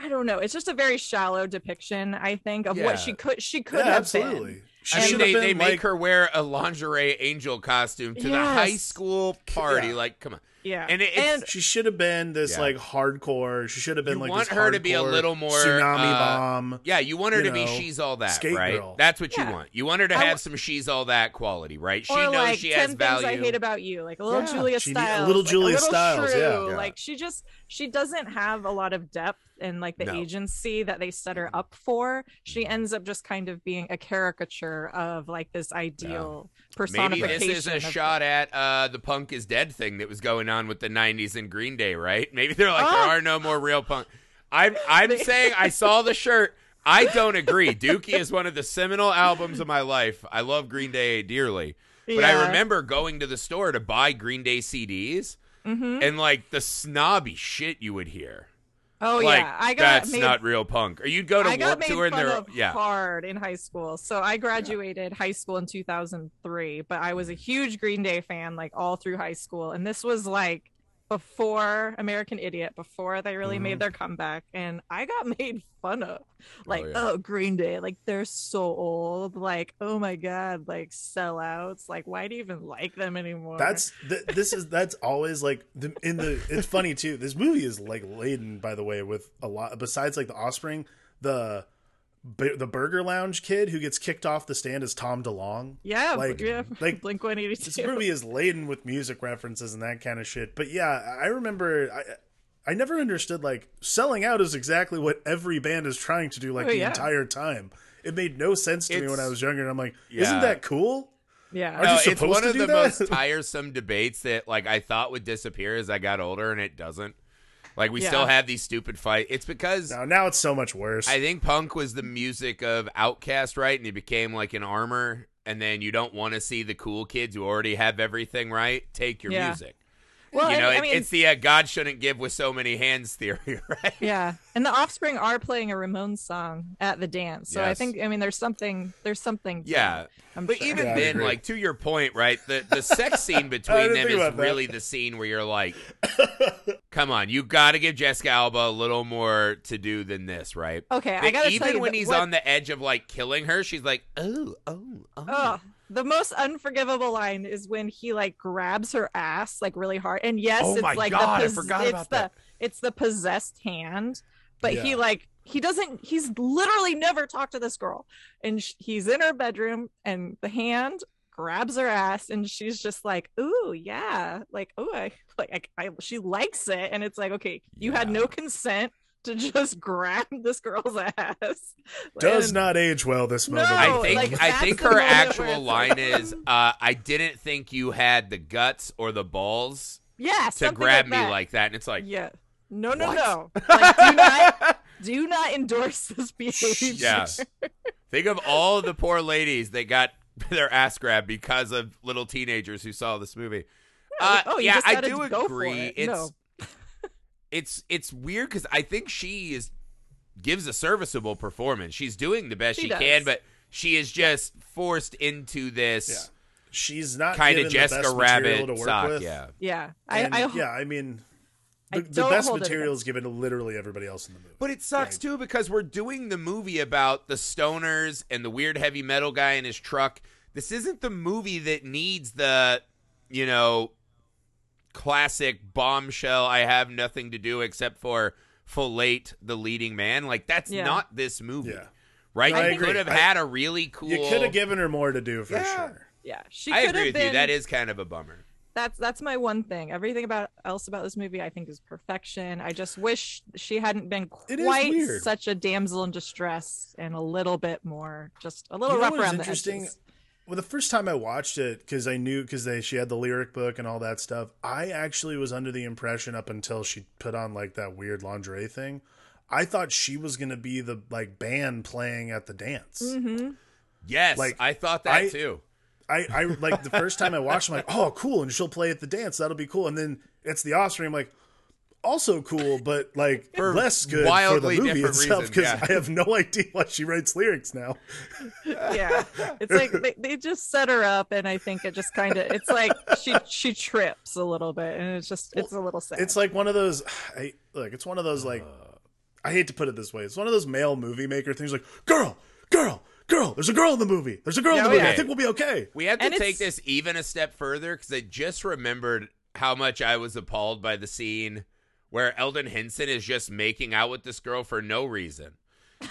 I don't know. It's just a very shallow depiction, I think, of Yeah. what she could she could yeah, have absolutely. been. She I mean, they, they been make her wear a lingerie angel costume to the high school party. Yeah. Like, come on. Yeah. And it- and She should have been this Yeah. like hardcore. She should have been You like want this her to be a little more, tsunami uh, bomb. Yeah, you want her you to be she's all that, skate right? girl. That's what you want. You want her to have wa- some she's all that quality, right? She or knows like she 10 has things value. I hate about you, like a little Yeah. Julia She need- a little like, Julia a little Stiles, yeah. shrew. Yeah. Like she just she doesn't have a lot of depth and like the No. agency that they set her up for. She ends up just kind of being a caricature of like this ideal Maybe personification. this is a of- shot at uh, the punk is dead thing that was going on with the '90s and Green Day, right? Maybe they're like, Oh. there are no more real punk. I'm I'm saying I saw the shirt. I don't agree. Dookie is one of the seminal albums of my life. I love Green Day dearly, but I remember going to the store to buy Green Day CDs Mhm. and like the snobby shit you would hear. Oh like yeah, I got that's made not real punk. Or you'd go to I got Warp made Tour and they're yeah. hard in high school. So I graduated high school in 2003, but I was a huge Green Day fan like all through high school, and this was like before American Idiot, before they really Mhm. made their comeback, and I got made fun of. Like, yeah. oh, Green Day, like they're so old. Like, oh my god, like sellouts. Like, why do you even like them anymore? That's th- this is that's always like the, in the. It's funny too. This movie is like laden, by the way, with a lot. Besides like the Offspring, the Bu- the Burger Lounge kid who gets kicked off the stand is Tom DeLonge. yeah, like- yeah. like, Blink One Eighty This movie is laden with music references and that kind of shit. But yeah, I remember I I never understood like selling out is exactly what every band is trying to do like Oh, the yeah. entire time. It made no sense to me when I was younger and I'm like, Yeah. isn't that cool? Yeah, Are no, you it's one to of do the that? most tiresome debates that like I thought would disappear as I got older, and it doesn't. Like we Yeah. still have these stupid fights. It's because Now now it's so much worse. I think punk was the music of Outcast, right? And he became like an armor, and then you don't want to see the cool kids who already have everything right take your Yeah. music. well, you and, know, I it- mean, it's the uh, God shouldn't give with so many hands theory, right? yeah and the offspring are playing a ramones song at the dance so i think i mean there's something there's something Yeah. it, I'm But sure. even Yeah, then, like to your point, right? The the sex scene between them is about that. really the scene where you're like, "Come on, you got to give Jessica Alba a little more to do than this, right?" okay i gotta even tell you when he's what- on the edge of like killing her, she's like, "Oh, oh, oh." Ugh. the most unforgivable line is when he like grabs her ass like really hard and yes Oh it's like God, the pos- forgot it's about the that. it's the possessed hand but he like he doesn't he's literally never talked to this girl and sh- he's in her bedroom and the hand grabs her ass and she's just like ooh yeah like oh i like I, I she likes it. And it's like okay you had no consent to just grab this girl's ass. Does And- not age well this moment. No, I think like, I think her actual line is, uh, "I didn't think you had the guts or the balls yeah to something grab me that. like that," and it's like, yeah. No no What? no. Like do not do not endorse this behavior. Yeah. Think of all the poor ladies that got their ass grabbed because of little teenagers who saw this movie. Uh, oh, yeah, I do agree. it. It's No. it's it's weird because I think she is gives a serviceable performance. She's doing the best She she, can, but she is just forced into this Yeah. She's not kind of given the best Jessica material Rabbit to work sock. with. Yeah, yeah I, And, I yeah, I mean, I the, the best material is given to literally everybody else in the movie. But it sucks Right. too because we're doing the movie about the stoners and the weird heavy metal guy in his truck. This isn't the movie that needs the, you know, classic bombshell. I have nothing to do except for fillet the leading man. Like that's Yeah. not this movie, Yeah. right? I you agree. could have I- had a really cool. You could have given her more to do for Yeah. sure. yeah she I agree with been you. That is kind of a bummer. That's that's my one thing everything about else about this movie i think is perfection i just wish she hadn't been quite such a damsel in distress and a little bit more just a little You know rough what was around the interesting? edges Well, the first time I watched it, because I knew because they she had the lyric book and all that stuff, I actually was under the impression up until she put on like that weird lingerie thing. I thought she was gonna be the like band playing at the dance. hmm Yes, Like, I thought that I- too. I, I like the first time I watched, I'm like, oh, cool, and she'll play at the dance. That'll be cool. And then it's the offspring. I'm like, also cool, but like For less good wildly for the movie itself because yeah. I have no idea why she writes lyrics now. yeah it's like they, they just set her up and i think it just kind of it's like she she trips a little bit and it's just it's a little sad It's like one of those. I, look, it's one of those like. I hate to put it this way. It's one of those male movie maker things. Like, girl, girl, girl. There's a girl in the movie. There's a girl in the Yeah, movie. I think we'll be okay. We have to And take it's- this even a step further because I just remembered how much I was appalled by the scene where Elden Henson is just making out with this girl for no reason.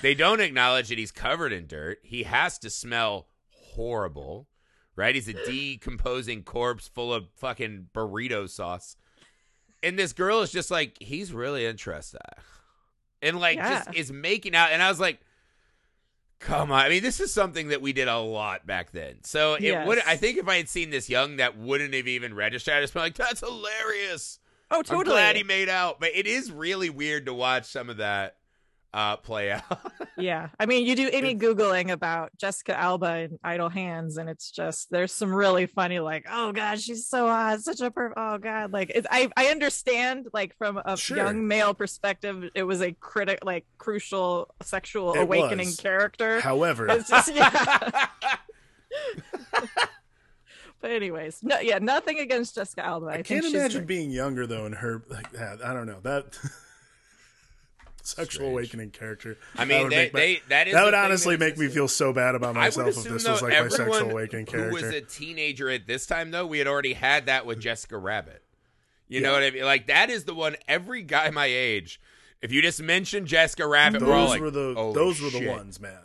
They don't acknowledge that he's covered in dirt. He has to smell horrible, right? He's a decomposing corpse full of fucking burrito sauce. And this girl is just like, he's really interested. And like Yeah. just is making out. And I was like, Come on. I mean, this is something that we did a lot back then. So it Yes. would I think if I had seen this young, that wouldn't have even registered. I'd just been like, that's hilarious. oh I'm totally glad he made out. But it is really weird to watch some of that uh play out. Yeah, I mean, you do any googling about Jessica Alba and Idle Hands, and it's just there's some really funny, like, oh god, she's so hot, such a per- oh god, like it's, I I understand like from a Sure. young male perspective, it was a critic like crucial sexual It awakening was. character. However, It's just yeah, but anyways, no, yeah, nothing against Jessica Alba. I, I can't imagine being younger though and her like that. I don't know that sexual Strange. awakening character. I That mean, would they, make my- they that is that would honestly that make me feel so bad about I would myself if this though, was like my sexual awakening character. who was a teenager at this time though, we had already had that with Jessica Rabbit. You know what I mean? Like that is the one. Every guy my age, if you just mention Jessica Rabbit, we're all Those like, were the "Holy those were the shit." ones, man.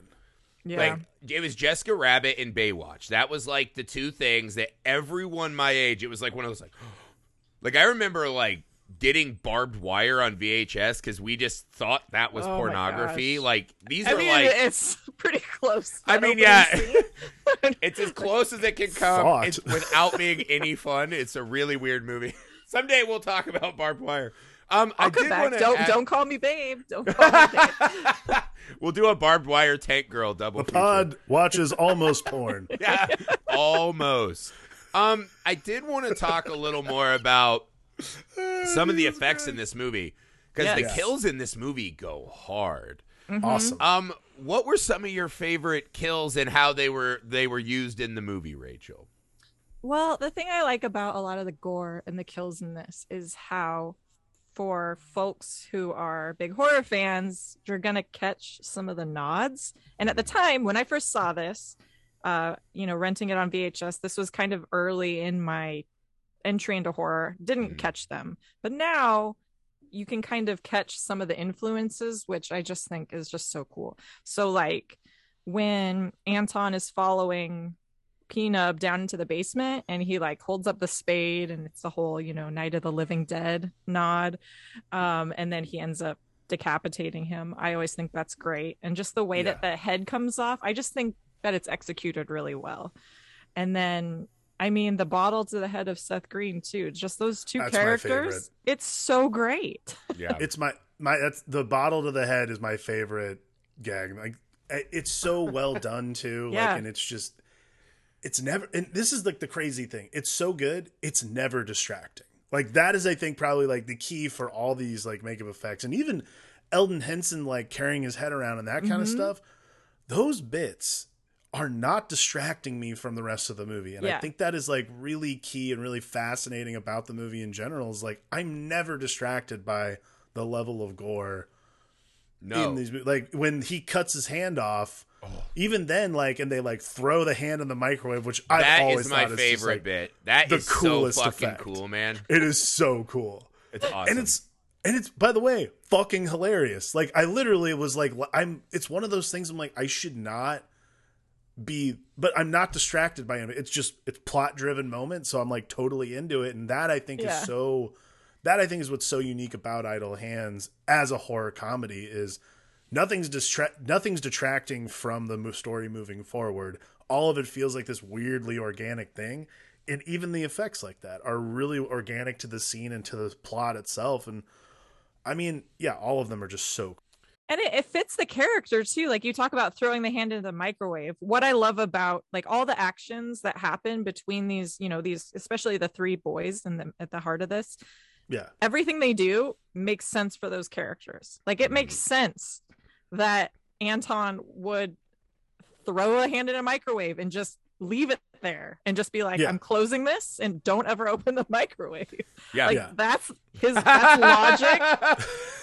Yeah. Like it was Jessica Rabbit and Baywatch. That was like the two things that everyone my age. It was like one of those like, like I remember like getting barbed wire on VHS because we just thought that was Oh pornography. Like these I are mean, like it's pretty close. I that mean, yeah. it's as close as it can come. Thought. It's without being any fun. It's a really weird movie. Someday we'll talk about barbed wire. Um, I I'll come did back. Don't add- don't call me babe. Don't call me babe. we'll do a barbed wire tank girl double. The feature. pod watches almost porn. yeah, almost. Um, I did want to talk a little more about some of the effects in this movie because the Yes. kills in this movie go hard. Awesome. Um, what were some of your favorite kills and how they were they were used in the movie, Rachel? Well, the thing I like about a lot of the gore and the kills in this is how, for folks who are big horror fans, you're gonna catch some of the nods. And at the time when I first saw this, uh, you know, renting it on VHS, this was kind of early in my entry into horror. Didn't Mhm. catch them, but now you can kind of catch some of the influences, which I just think is just so cool. So, like when Anton is following Peanut down into the basement and he like holds up the spade and it's the whole, you know, Night of the Living Dead nod. Um, and then he ends up decapitating him. I always think that's great. And just the way that the head comes off, I just think that it's executed really well. And then I mean the bottle to the head of Seth Green too. Just those two That's characters. It's so great. Yeah, It's my my that's the bottle to the head is my favorite gag. Like it's so well done too. Yeah. Like and it's just it's never and this is like the crazy thing. It's so good, it's never distracting. Like that is I think probably like the key for all these like makeup effects and even Elden Henson like carrying his head around and that kind of Mhm. stuff. Those bits are not distracting me from the rest of the movie. And I think that is like really key and really fascinating about the movie in general is like I'm never distracted by the level of gore no, in these like when he cuts his hand off Oh. even then like and they like throw the hand in the microwave which i that always is my thought is just, favorite like, bit. That the is so coolest fucking effect. cool, man. it is so cool It's awesome. and it's and it's by the way fucking hilarious like i literally was like i'm it's one of those things i'm like i should not be but i'm not distracted by it it's just it's plot driven moment so i'm like totally into it and that i think Yeah. is so that i think is what's so unique about idle hands as a horror comedy is nothing's distra- nothing's detracting from the story moving forward all of it feels like this weirdly organic thing and even the effects like that are really organic to the scene and to the plot itself and i mean yeah all of them are just so and it, it fits the character too like you talk about throwing the hand into the microwave. What i love about like all the actions that happen between these you know these especially the three boys and the at the heart of this yeah. everything they do makes sense for those characters. Like it makes mm-hmm. sense that anton would throw a hand in a microwave and just leave it there and just be like Yeah. i'm closing this and don't ever open the microwave yeah. like Yeah. that's his that's logic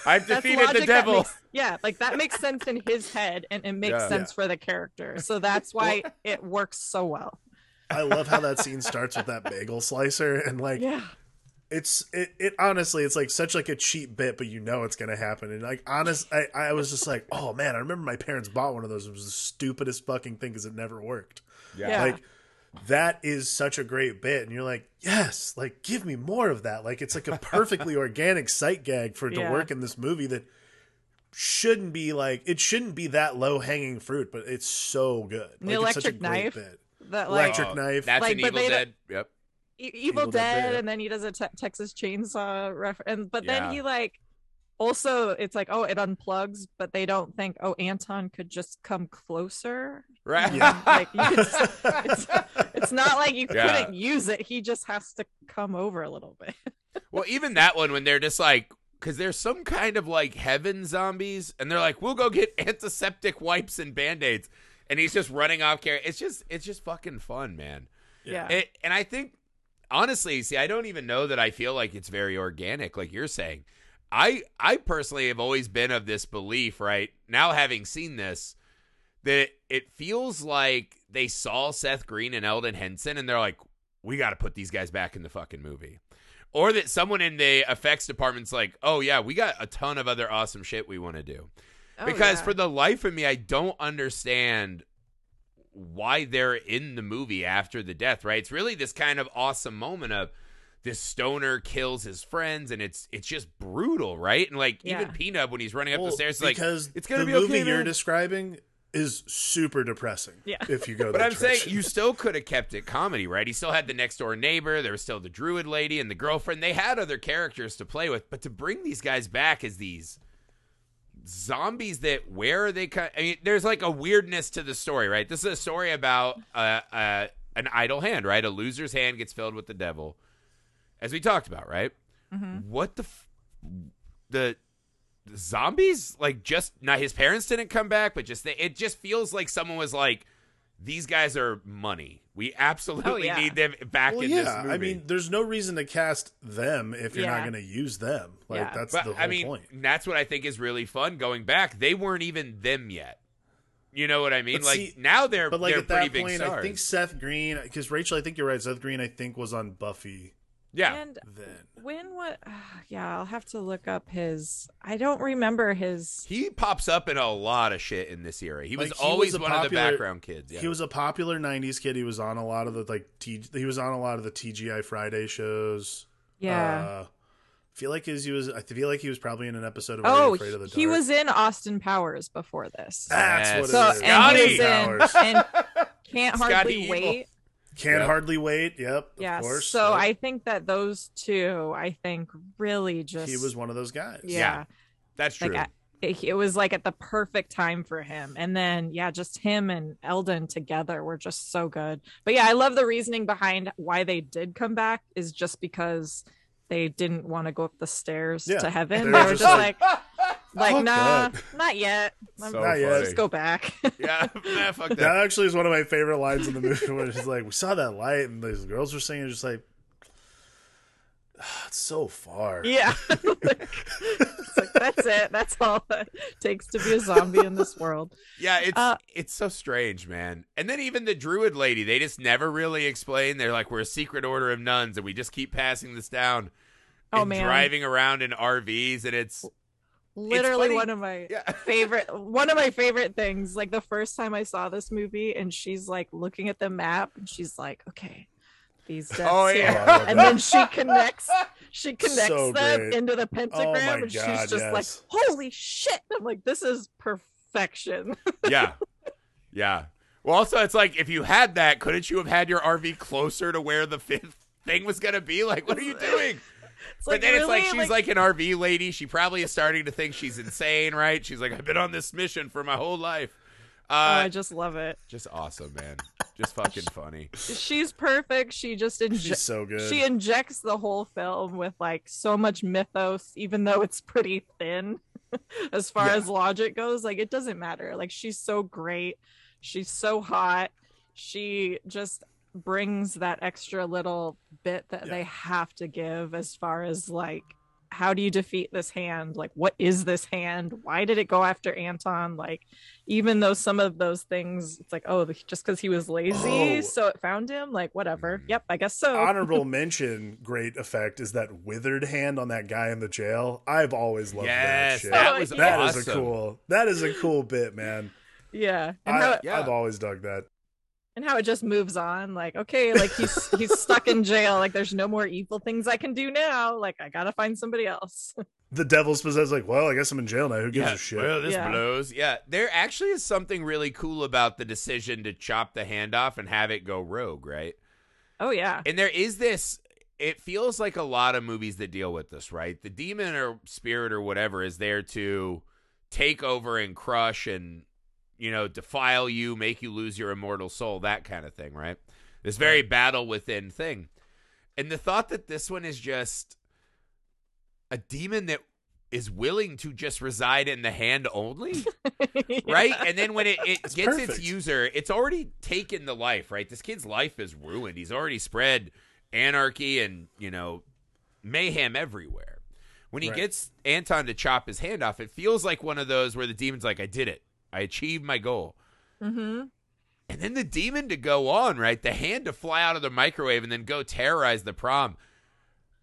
I've defeated the logic that devil. makes- yeah, like that makes sense in his head and it makes Yeah. sense for the character. So that's why it works so well. i love how that scene starts with that bagel slicer and like Yeah. it's it, it honestly it's like such like a cheap bit but you know it's gonna happen and like honest I, I was just like oh man i remember my parents bought one of those it was the stupidest fucking thing because it never worked Yeah. like that is such a great bit and you're like yes like give me more of that like it's like a perfectly organic sight gag for it to work in this movie that shouldn't be like it shouldn't be that low hanging fruit but it's so good The like, it's such a electric great knife, bit That like Electric oh, knife. That's Like, an Evil they- Dead. Yep. E- Evil, Evil Dead, Dead, and then he does a te- Texas Chainsaw reference. But then he like also it's like oh it unplugs, but they don't think oh Anton could just come closer. Right. Yeah. Like you could, it's, it's not like you Yeah. couldn't use it. He just has to come over a little bit. Well, even that one when they're just like, because there's some kind of like heaven zombies, and they're like, we'll go get antiseptic wipes and band aids, and he's just running off care It's just, it's just fucking fun, man. Yeah. It, and I think honestly, see, I don't even know that I feel like it's very organic, like you're saying. I I personally have always been of this belief, right? Now having seen this, that it feels like they saw Seth Green and Elden Henson and they're like, we got to put these guys back in the fucking movie. Or that someone in the effects department's like, oh yeah, we got a ton of other awesome shit we want to do. Oh, because yeah. for the life of me, I don't understand why they're in the movie after the death, right? It's really this kind of awesome moment of this stoner kills his friends and it's it's just brutal, right? And like Yeah. even Peanut when he's running up Well, the stairs, it's like because it's gonna the be movie okay, you're man. describing is super depressing. Yeah. If you go, But that I'm saying you still could have kept it comedy, right? He still had the next door neighbor. There was still the druid lady and the girlfriend. They had other characters to play with, but to bring these guys back as these zombies that where are they? co- I mean, there's like a weirdness to the story, right? This is a story about uh, uh, an idle hand, right? A loser's hand gets filled with the devil, as we talked about, right? Mm-hmm. What the f- the the zombies like just not his parents didn't come back but just they, it just feels like someone was like these guys are money we absolutely Oh, yeah. need them back well, in yeah. this movie I mean, there's no reason to cast them if you're not going to use them. Like Yeah. that's but the whole i mean point. that's what i think is really fun going back they weren't even them yet you know what i mean But like see- now they're But like they're at pretty that point, I think Seth Green, because Rachel, I think you're right. Seth Green, I think was on Buffy yeah And then. when what? yeah, I'll have to look up his. I don't remember his. he pops up in a lot of shit in this era he was Like, he always was a one of the popular- background kids yeah. He was a popular '90s kid. He was on a lot of the like. T, he was on a lot of the TGI Friday shows. Yeah. Uh, I feel like his, he was. I feel like he was probably in an episode of Are oh, Afraid of the Dark. he was in Austin Powers before this. That's Yes. what so it is. and he Scotty! was in and can't Scotty hardly Evil. wait. Can't Yep. hardly wait. Yep. Yeah. Of course. So Yep. I think that those two, I think, really just he was one of those guys. yeah. that's true Like it, it was like at the perfect time for him. And then yeah, just him and Elden together were just so good. But yeah, I love the reasoning behind why they did come back is just because they didn't want to go up the stairs Yeah. to heaven. They They were were just just like, like, "Fuck nah, not yet. so I'm- Not yet. funny. Let's go back. yeah nah, fuck that That actually is one of my favorite lines in the movie where it's like, we saw that light and these girls were singing, just like, "Ah, it's so far. yeah. It's like, that's it. That's all it takes to be a zombie in this world. Yeah, it's Uh, it's so strange, man. And then even the druid lady, they just never really explain. They're like, we're a secret order of nuns, and we just keep passing this down. Oh, man. driving around in RVs, and it's Literally one of my yeah, favorite one of my favorite things like the first time i saw this movie and she's like looking at the map and she's like okay these oh, deaths Oh, yeah. Oh, love and then she connects she connects So them great. into the pentagram oh, my and she's God, just like holy shit i'm like this is perfection yeah, yeah. Well, also, it's like if you had that, couldn't you have had your RV closer to where the fifth thing was gonna be? Like, what are you doing? it's but then it's like really, she's like, an RV lady. She probably is starting to think she's insane, right? She's like, I've been on this mission for my whole life. Oh, Uh, i just love it just awesome, man. Just fucking funny. she's perfect she just She's injects so good. she injects the whole film with like so much mythos even though it's pretty thin as far Yeah. as logic goes like it doesn't matter like she's so great she's so hot she just brings that extra little bit that Yeah. they have to give as far as like how do you defeat this hand like what is this hand why did it go after anton like even though some of those things it's like oh just because he was lazy Oh. so it found him like whatever Mm. yep i guess so Honorable mention, great effect is that withered hand on that guy in the jail. I've always loved Yes, that shit. that was yeah. That is awesome. a cool. That is a cool bit, man. yeah and I, how Yeah. I've always dug that. And how it just moves on like okay like he's he's stuck in jail like there's no more evil things i can do now like i gotta find somebody else The devil's possessed. Like, well, I guess I'm in jail now. Who gives yeah, a shit? Well, this Yeah. blows. Yeah, there actually is something really cool about the decision to chop the hand off and have it go rogue, right? oh yeah And there is this. It feels like a lot of movies that deal with this, right? The demon or spirit or whatever is there to take over and crush and you know defile you, make you lose your immortal soul, that kind of thing, right? This very battle within thing. And the thought that this one is just a demon that is willing to just reside in the hand only, right? And then when it, it gets perfect. its user, it's already taken the life, right? This kid's life is ruined. He's already spread anarchy and, you know, mayhem everywhere. When he Right. gets Anton to chop his hand off, it feels like one of those where the demon's like, I did it. I achieved my goal. Mm-hmm. And then the demon to go on, right? The hand to fly out of the microwave and then go terrorize the prom.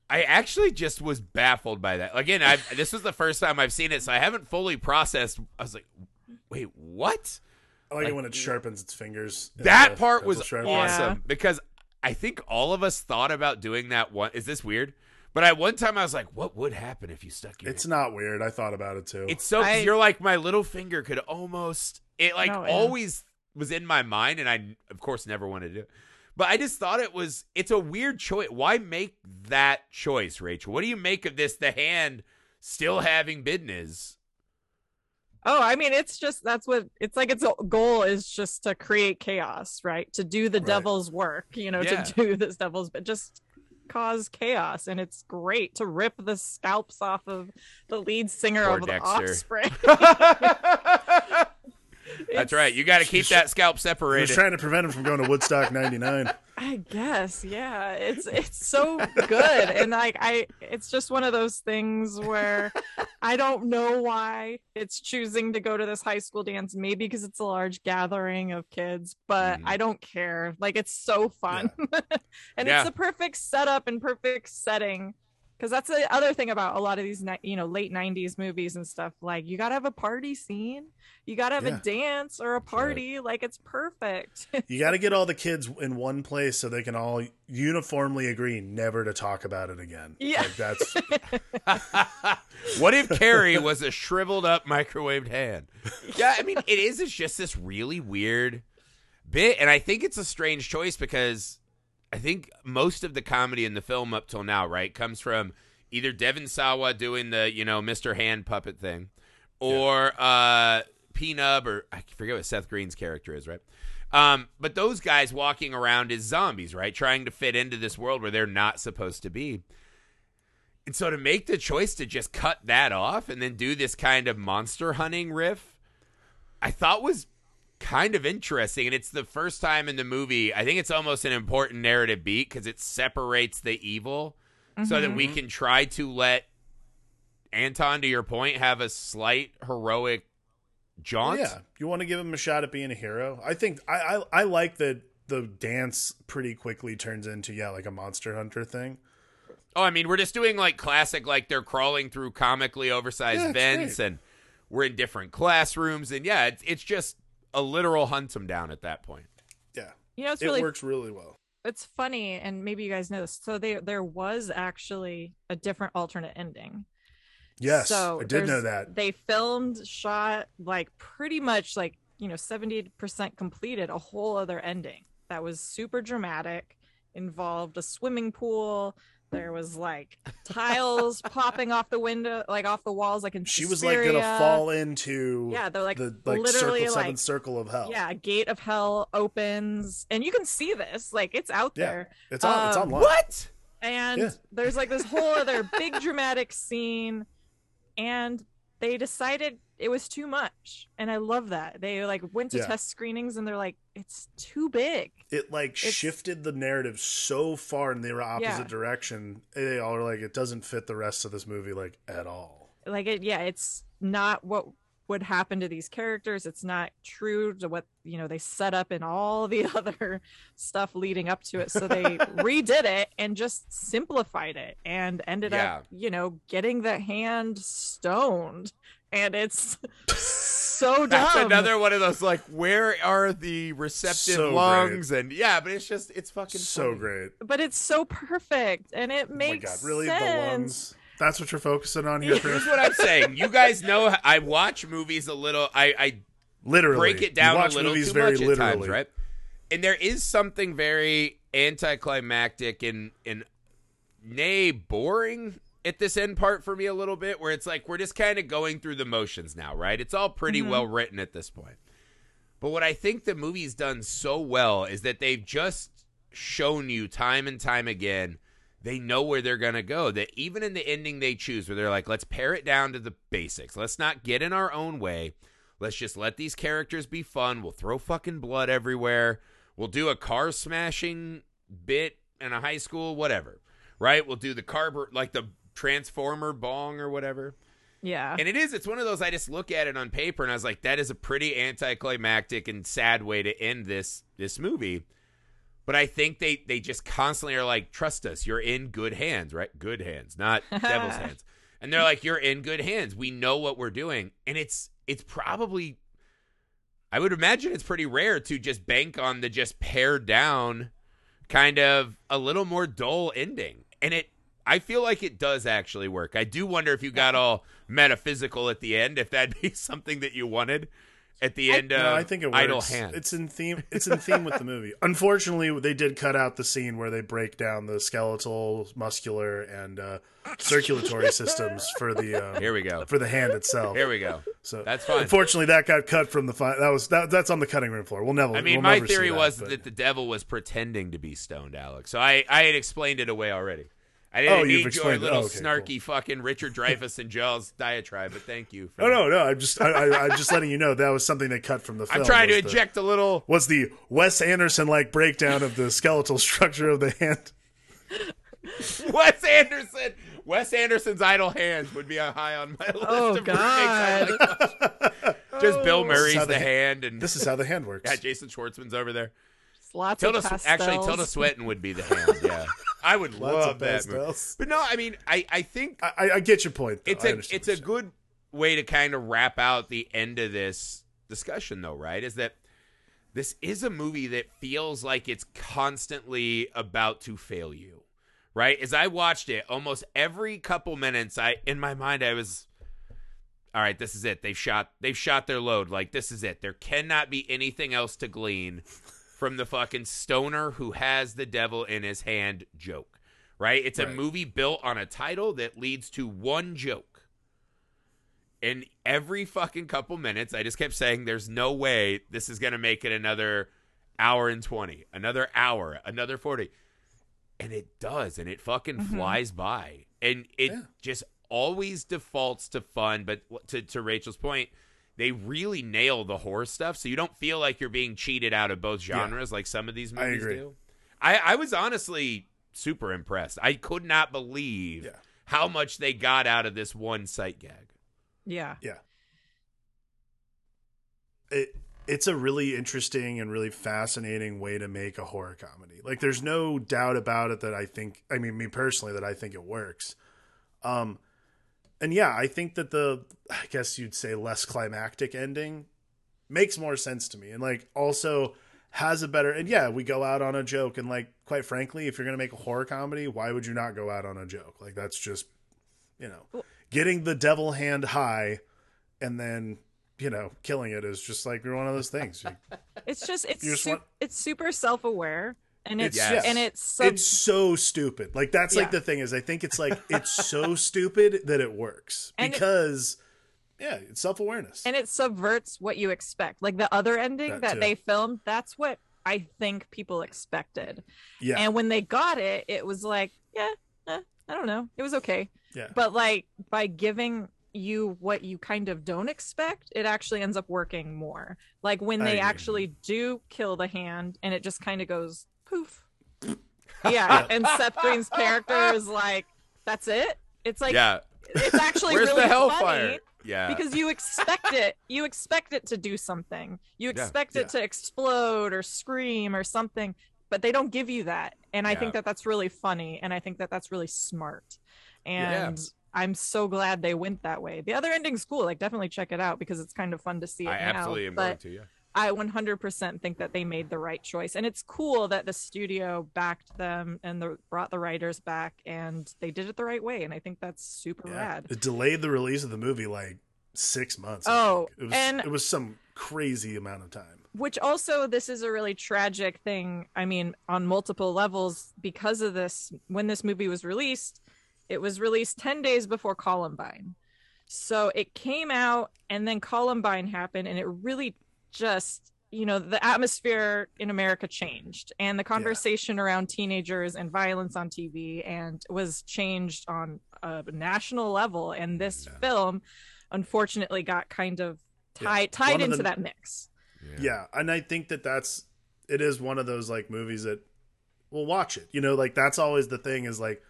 I actually just was baffled by that. Again, I this was the first time I've seen it, so I haven't fully processed. I was like, "Wait, what?" I like, Like- it when it sharpens its fingers. That the part was sharpener. Yeah. awesome because I think all of us thought about doing that one. Is this weird? But at one time I was like, "What would happen if you stuck your?" It's not weird. I thought about it too. It's so I- you're like my little finger could almost it like No, yeah. always was in my mind and I of course never wanted to do it. But I just thought it was it's a weird choice. Why make that choice, Rachel? What do you make of this the hand still having business? Oh, I mean, it's just that's what it's like. Its goal is just to create chaos, right? To do the Right. devil's work, you know, Yeah. to do this devil's, but just cause chaos. And it's great to rip the scalps off of the lead singer Poor of the Dexter. Offspring. That's right. You got to keep that scalp I was separated. trying to prevent him from going to Woodstock '99. I guess, yeah. It's it's so good, and like I, it's just one of those things where I don't know why it's choosing to go to this high school dance. Maybe because it's a large gathering of kids, but Mhm. I don't care. Like it's so fun, and Yeah. it's the perfect setup and perfect setting. Because that's the other thing about a lot of these, ni- you know, late '90s movies and stuff. Like you gotta have a party scene, you gotta have Yeah. a dance or a party. Like it's perfect. You got to get all the kids in one place so they can all uniformly agree never to talk about it again. Yeah. Like that's what if Carrie was a shriveled up microwaved hand? Yeah, I mean, it is. It's just this really weird bit, and I think it's a strange choice because I think most of the comedy in the film up till now, right, comes from either Devon Sawa doing the you know Mr. Hand puppet thing, or uh, P or I forget what Seth Green's character is, right? Um, but those guys walking around as zombies, right, trying to fit into this world where they're not supposed to be. And so to make the choice to just cut that off and then do this kind of monster hunting riff, I thought was kind of interesting. And it's the first time in the movie, I think it's almost an important narrative beat because it separates the evil so that we mm-hmm. can try to let Anton, to your point, have a slight heroic jaunt. yeah. You want to give him a shot at being a hero. I think I I, I like that the dance pretty quickly turns into yeah like a monster hunter thing. Oh, I mean, we're just doing like classic, like they're crawling through comically oversized Yeah, vents, great. and we're in different classrooms, and yeah, it's, it's just a literal hunt them down at that point. Yeah, you know, it's it really works really well. it's funny and maybe you guys know this so there there was actually a different alternate ending Yes, so I did know that. they filmed shot like pretty much like you know 70% completed a whole other ending that was super dramatic involved a swimming pool there was like tiles popping off the window like off the walls like in She was like gonna fall into yeah they're like the like literally circle like seventh circle of hell. yeah gate of hell opens and you can see this like it's out Yeah. there it's on. it's Um, online. What? and Yeah. there's like this whole other big dramatic scene and they decided it was too much and i love that they like went to Yeah. test screenings and they're like it's too big It like It's- shifted the narrative so far in the opposite Yeah. direction. They all are like it doesn't fit the rest of this movie like at all. like it yeah it's not what would happen to these characters it's not true to what you know they set up in all the other stuff leading up to it so they redid it and just simplified it and ended Yeah. up you know getting the hand stoned and it's so dumb That's another one of those like, where are the receptive So lungs? And yeah, but it's just it's fucking So funny. great. but it's so perfect and it Oh my makes god, really sense. the lungs. That's what you're focusing on here, Chris. Here's what I'm saying. You guys know I watch movies a little. I, I Literally, break it down you a watch little movies too very much at times, right? And there is something very anticlimactic and and nay boring at this end part for me a little bit, where it's like we're just kind of going through the motions now, right? It's all pretty Mhm. well written at this point. But what I think the movie's done so well is that they've just shown you time and time again they know where they're going to go. That even in the ending they choose, where they're like, let's pare it down to the basics. Let's not get in our own way. Let's just let these characters be fun. We'll throw fucking blood everywhere. We'll do a car smashing bit in a high school, whatever. Right? We'll do the car, like the transformer bong or whatever. Yeah. And it is, it's one of those I just look at it on paper and I was like, that is a pretty anticlimactic and sad way to end this this movie. But I think they they just constantly are like, trust us, you're in good hands, right? Good hands, not devil's hands. And they're like, you're in good hands. We know what we're doing. And it's it's probably I would imagine it's pretty rare to just bank on the just pared down kind of a little more dull ending. And it I feel like it does actually work. I do wonder if you got all metaphysical at the end, if that'd be something that you wanted at the end of No, I think it works. Idle Hand. It's in theme. It's in theme with the movie. Unfortunately, they did cut out the scene where they break down the skeletal, muscular, and uh, circulatory systems for the um, Here we go. for the hand itself. Here we go. So That's fine. Unfortunately, that got cut from the fi- that was that, that's on the cutting room floor. We'll never. I mean, we'll my theory that, was but- that the devil was pretending to be stoned, Alex. So I, I had explained it away already. I Oh, didn't you've need your little Oh, okay, snarky fucking Richard Dreyfuss and Jaws diatribe, but thank you. For Oh no, no. I'm just I, I, I'm just letting you know that was something they cut from the film. I'm trying to was the- inject a little. was the Wes Anderson like breakdown of the skeletal structure of the hand. Wes Anderson. Wes Anderson's idle hands would be high on my list. Oh, of remakes I like. Just Bill Murray's the the- hand, and This is how the hand works. yeah, Jason Schwartzman's over there. Lots Tilda, of pastels. actually, Tilda Swinton would be the hand. Yeah, I would love that movie. But no, I mean, I, I think I, I- get your point. though. it's a it's a good way to kind of wrap out the end of this discussion though right is that this is a movie that feels like it's constantly about to fail you right as i watched it almost every couple minutes i in my mind i was all right this is it they've shot they've shot their load like this is it there cannot be anything else to glean from the fucking stoner who has the devil in his hand joke right it's a movie built on a title that leads to one joke and every fucking couple minutes, I just kept saying, "There's no way this is gonna make it another hour and twenty, another hour, another 40. and it does, and it fucking Mhm. flies by, and it Yeah. just always defaults to fun. But to to Rachel's point, they really nail the horror stuff, so you don't feel like you're being cheated out of both Yeah. genres like some of these I movies agree. do. I I was honestly super impressed. I could not believe Yeah. how much they got out of this one sight gag. Yeah. Yeah. It it's a really interesting and really fascinating way to make a horror comedy. Like there's no doubt about it that I think I mean me personally that I think it works. Um and yeah, I think that the I guess you'd say less climactic ending makes more sense to me. And like also has a better and yeah, we go out on a joke. And like quite frankly, if you're going to make a horror comedy, why would you not go out on a joke? Like that's just you know, getting the devil hand high and then you know killing it is just like one of those things. It's just it's su- want- it's super self-aware and it's Yes. and it's sub- it's so stupid like that's like the thing is i think it's like it's so stupid that it works And it- because yeah it's self-awareness and it subverts what you expect. Like the other ending That that, they filmed, that's what I think people expected. yeah And when they got it, it was like, yeah, eh, I don't know, it was okay. Yeah. But like by giving you what you kind of don't expect, it actually ends up working more. Like when they actually do kill the hand, and it just kind of goes poof. Yeah, and Seth Green's character is like, "That's it." It's like yeah, it's actually where's really the hellfire? funny Yeah, because you expect it. You expect it to do something. You Yeah. expect it to explode or scream or something, but they don't give you that. And I Yeah. think that that's really funny, and I think that that's really smart. Yeah. And I'm so glad they went that way. The other ending's cool. Like definitely check it out because it's kind of fun to see it I now. absolutely am but going to. Yeah, I 100% think that they made the right choice, and it's cool that the studio backed them and the, brought the writers back, and they did it the right way. And I think that's super yeah. rad. it delayed the release of the movie like six months Oh, it was and- it was some crazy amount of time which also this is a really tragic thing i mean on multiple levels because of this when this movie was released it was released 10 days before columbine so it came out and then columbine happened and it really just you know the atmosphere in america changed and the conversation around teenagers and violence on tv and was changed on a national level. And this Yeah. film unfortunately got kind of Yeah. tied tied One into the- that mix. Yeah. And i think that that's it is one of those like movies that we'll watch it. You know like that's always the thing is like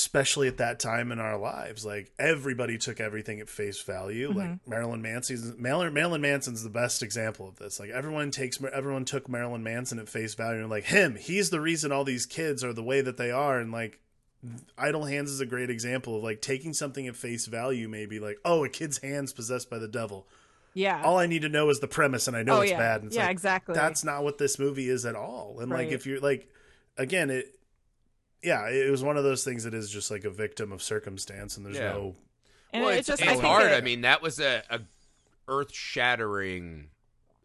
especially at that time in our lives like everybody took everything at face value. Mm-hmm. Like marilyn manson's marilyn, marilyn manson's the best example of this. Like everyone takes everyone took marilyn manson at face value and like him he's the reason all these kids are the way that they are. And like idle hands is a great example of like taking something at face value maybe like oh a kid's hands possessed by the devil. Yeah. All I need to know is the premise, and I know oh it's yeah. bad. And it's yeah like, exactly. That's not what this movie is at all. And like, if you're like, again, it, yeah, it was one of those things that is just like a victim of circumstance, and there's Yeah. no, and well, it it's, just it's I hard. it- I mean, that was a, a earth shattering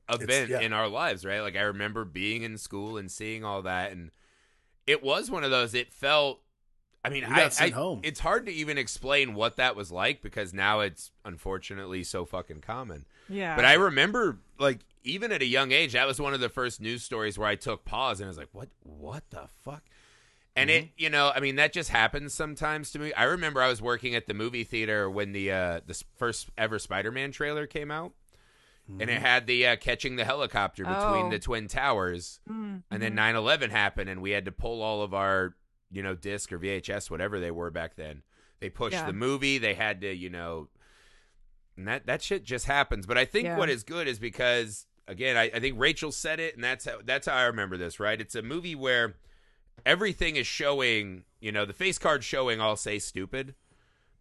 event yeah. in our lives, right? Like I remember being in school and seeing all that, and it was one of those. It felt. I mean, You I, I- home. it's hard to even explain what that was like because now it's unfortunately so fucking common. yeah But I remember, like, even at a young age, that was one of the first news stories where I took pause and I was like, "What? What the fuck?" And it, you know, I mean, that just happens sometimes to me. I remember I was working at the movie theater when the uh, the first ever Spider-Man trailer came out, and it had the uh, catching the helicopter between Oh. the twin towers, Mm, and then 9/11 happened, and we had to pull all of our, you know, disc or VHS, whatever they were back then. They pushed Yeah. the movie. They had to, you know, and that that shit just happens. But I think Yeah. what is good is because again, I, I think Rachel said it, and that's how that's how I remember this. Right? It's a movie where everything is showing. You know, the face card showing. I'll say stupid.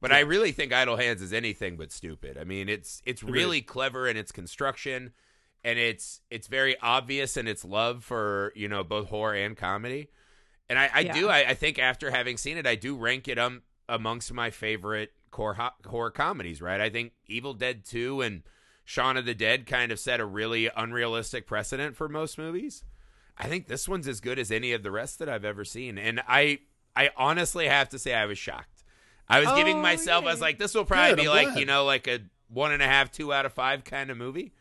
But I really think Idle Hands is anything but stupid. I mean, it's it's really clever in its construction, and it's it's very obvious in its love for you know both horror and comedy. And I, I Yeah. do I, I think after having seen it, I do rank it um amongst my favorite core ho- horror comedies. Right? I think Evil Dead Two and Shaun of the Dead kind of set a really unrealistic precedent for most movies. I think this one's as good as any of the rest that I've ever seen, and I I honestly have to say I was shocked. I was giving Oh, myself I was like, this will probably Good, be I'm like glad. you know like a one and a half, two out of five kind of movie.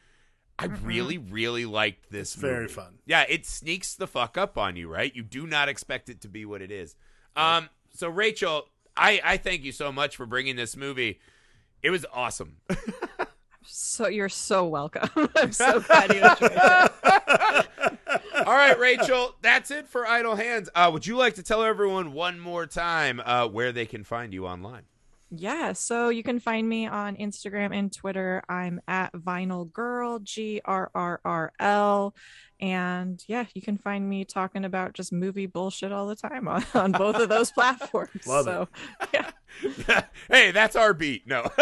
I Mm-hmm. really, really liked this. It's very fun. Yeah, it sneaks the fuck up on you, right? You do not expect it to be what it is. Um, so Rachel, I I thank you so much for bringing this movie. It was awesome. so you're so welcome i'm so glad you enjoyed it All right, Rachel, that's it for Idle Hands. Uh, would you like to tell everyone one more time uh, where they can find you online? Yeah, so you can find me on Instagram and Twitter. I'm at Vinyl Girl, G R R R L. And yeah, you can find me talking about just movie bullshit all the time on, on both of those platforms. Love it. yeah. hey, that's our beat. No.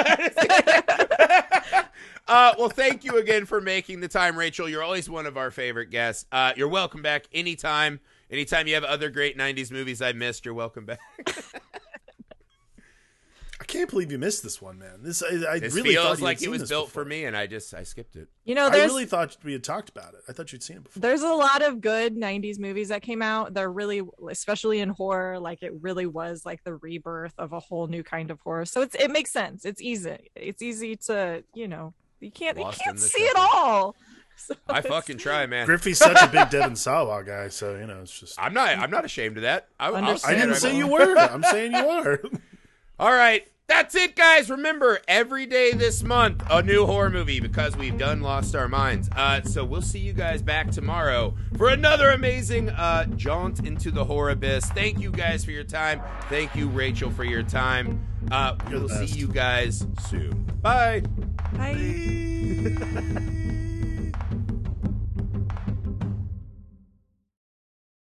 uh, well, thank you again for making the time, Rachel. You're always one of our favorite guests. Uh, you're welcome back anytime. Anytime you have other great 90s movies I missed, you're welcome back. I can't believe you missed this one, man. This I, I This really thought feels you had like it was built before. for me, and I just I skipped it. You know, I really thought we had talked about it. I thought you'd seen it before. there's a lot of good 90s movies that came out. They're really especially in horror, like it really was like the rebirth of a whole new kind of horror. So it's it makes sense. It's easy. It's easy to, you know, you can't Lost you can't in the see it all. So I fucking try, man. Griffey's such a big Devon Sawa guy, so you know it's just. I'm not. I'm not ashamed of that. I, I'll Understand. say I it didn't right say you were. I'm saying you are. All right. That's it, guys. Remember, every day this month, a new horror movie because we've done Lost Our Minds. Uh, so we'll see you guys back tomorrow for another amazing uh, jaunt into the horror abyss. Thank you guys for your time. Thank you, Rachel, for your time. Uh, we'll see you guys soon. Bye. Bye.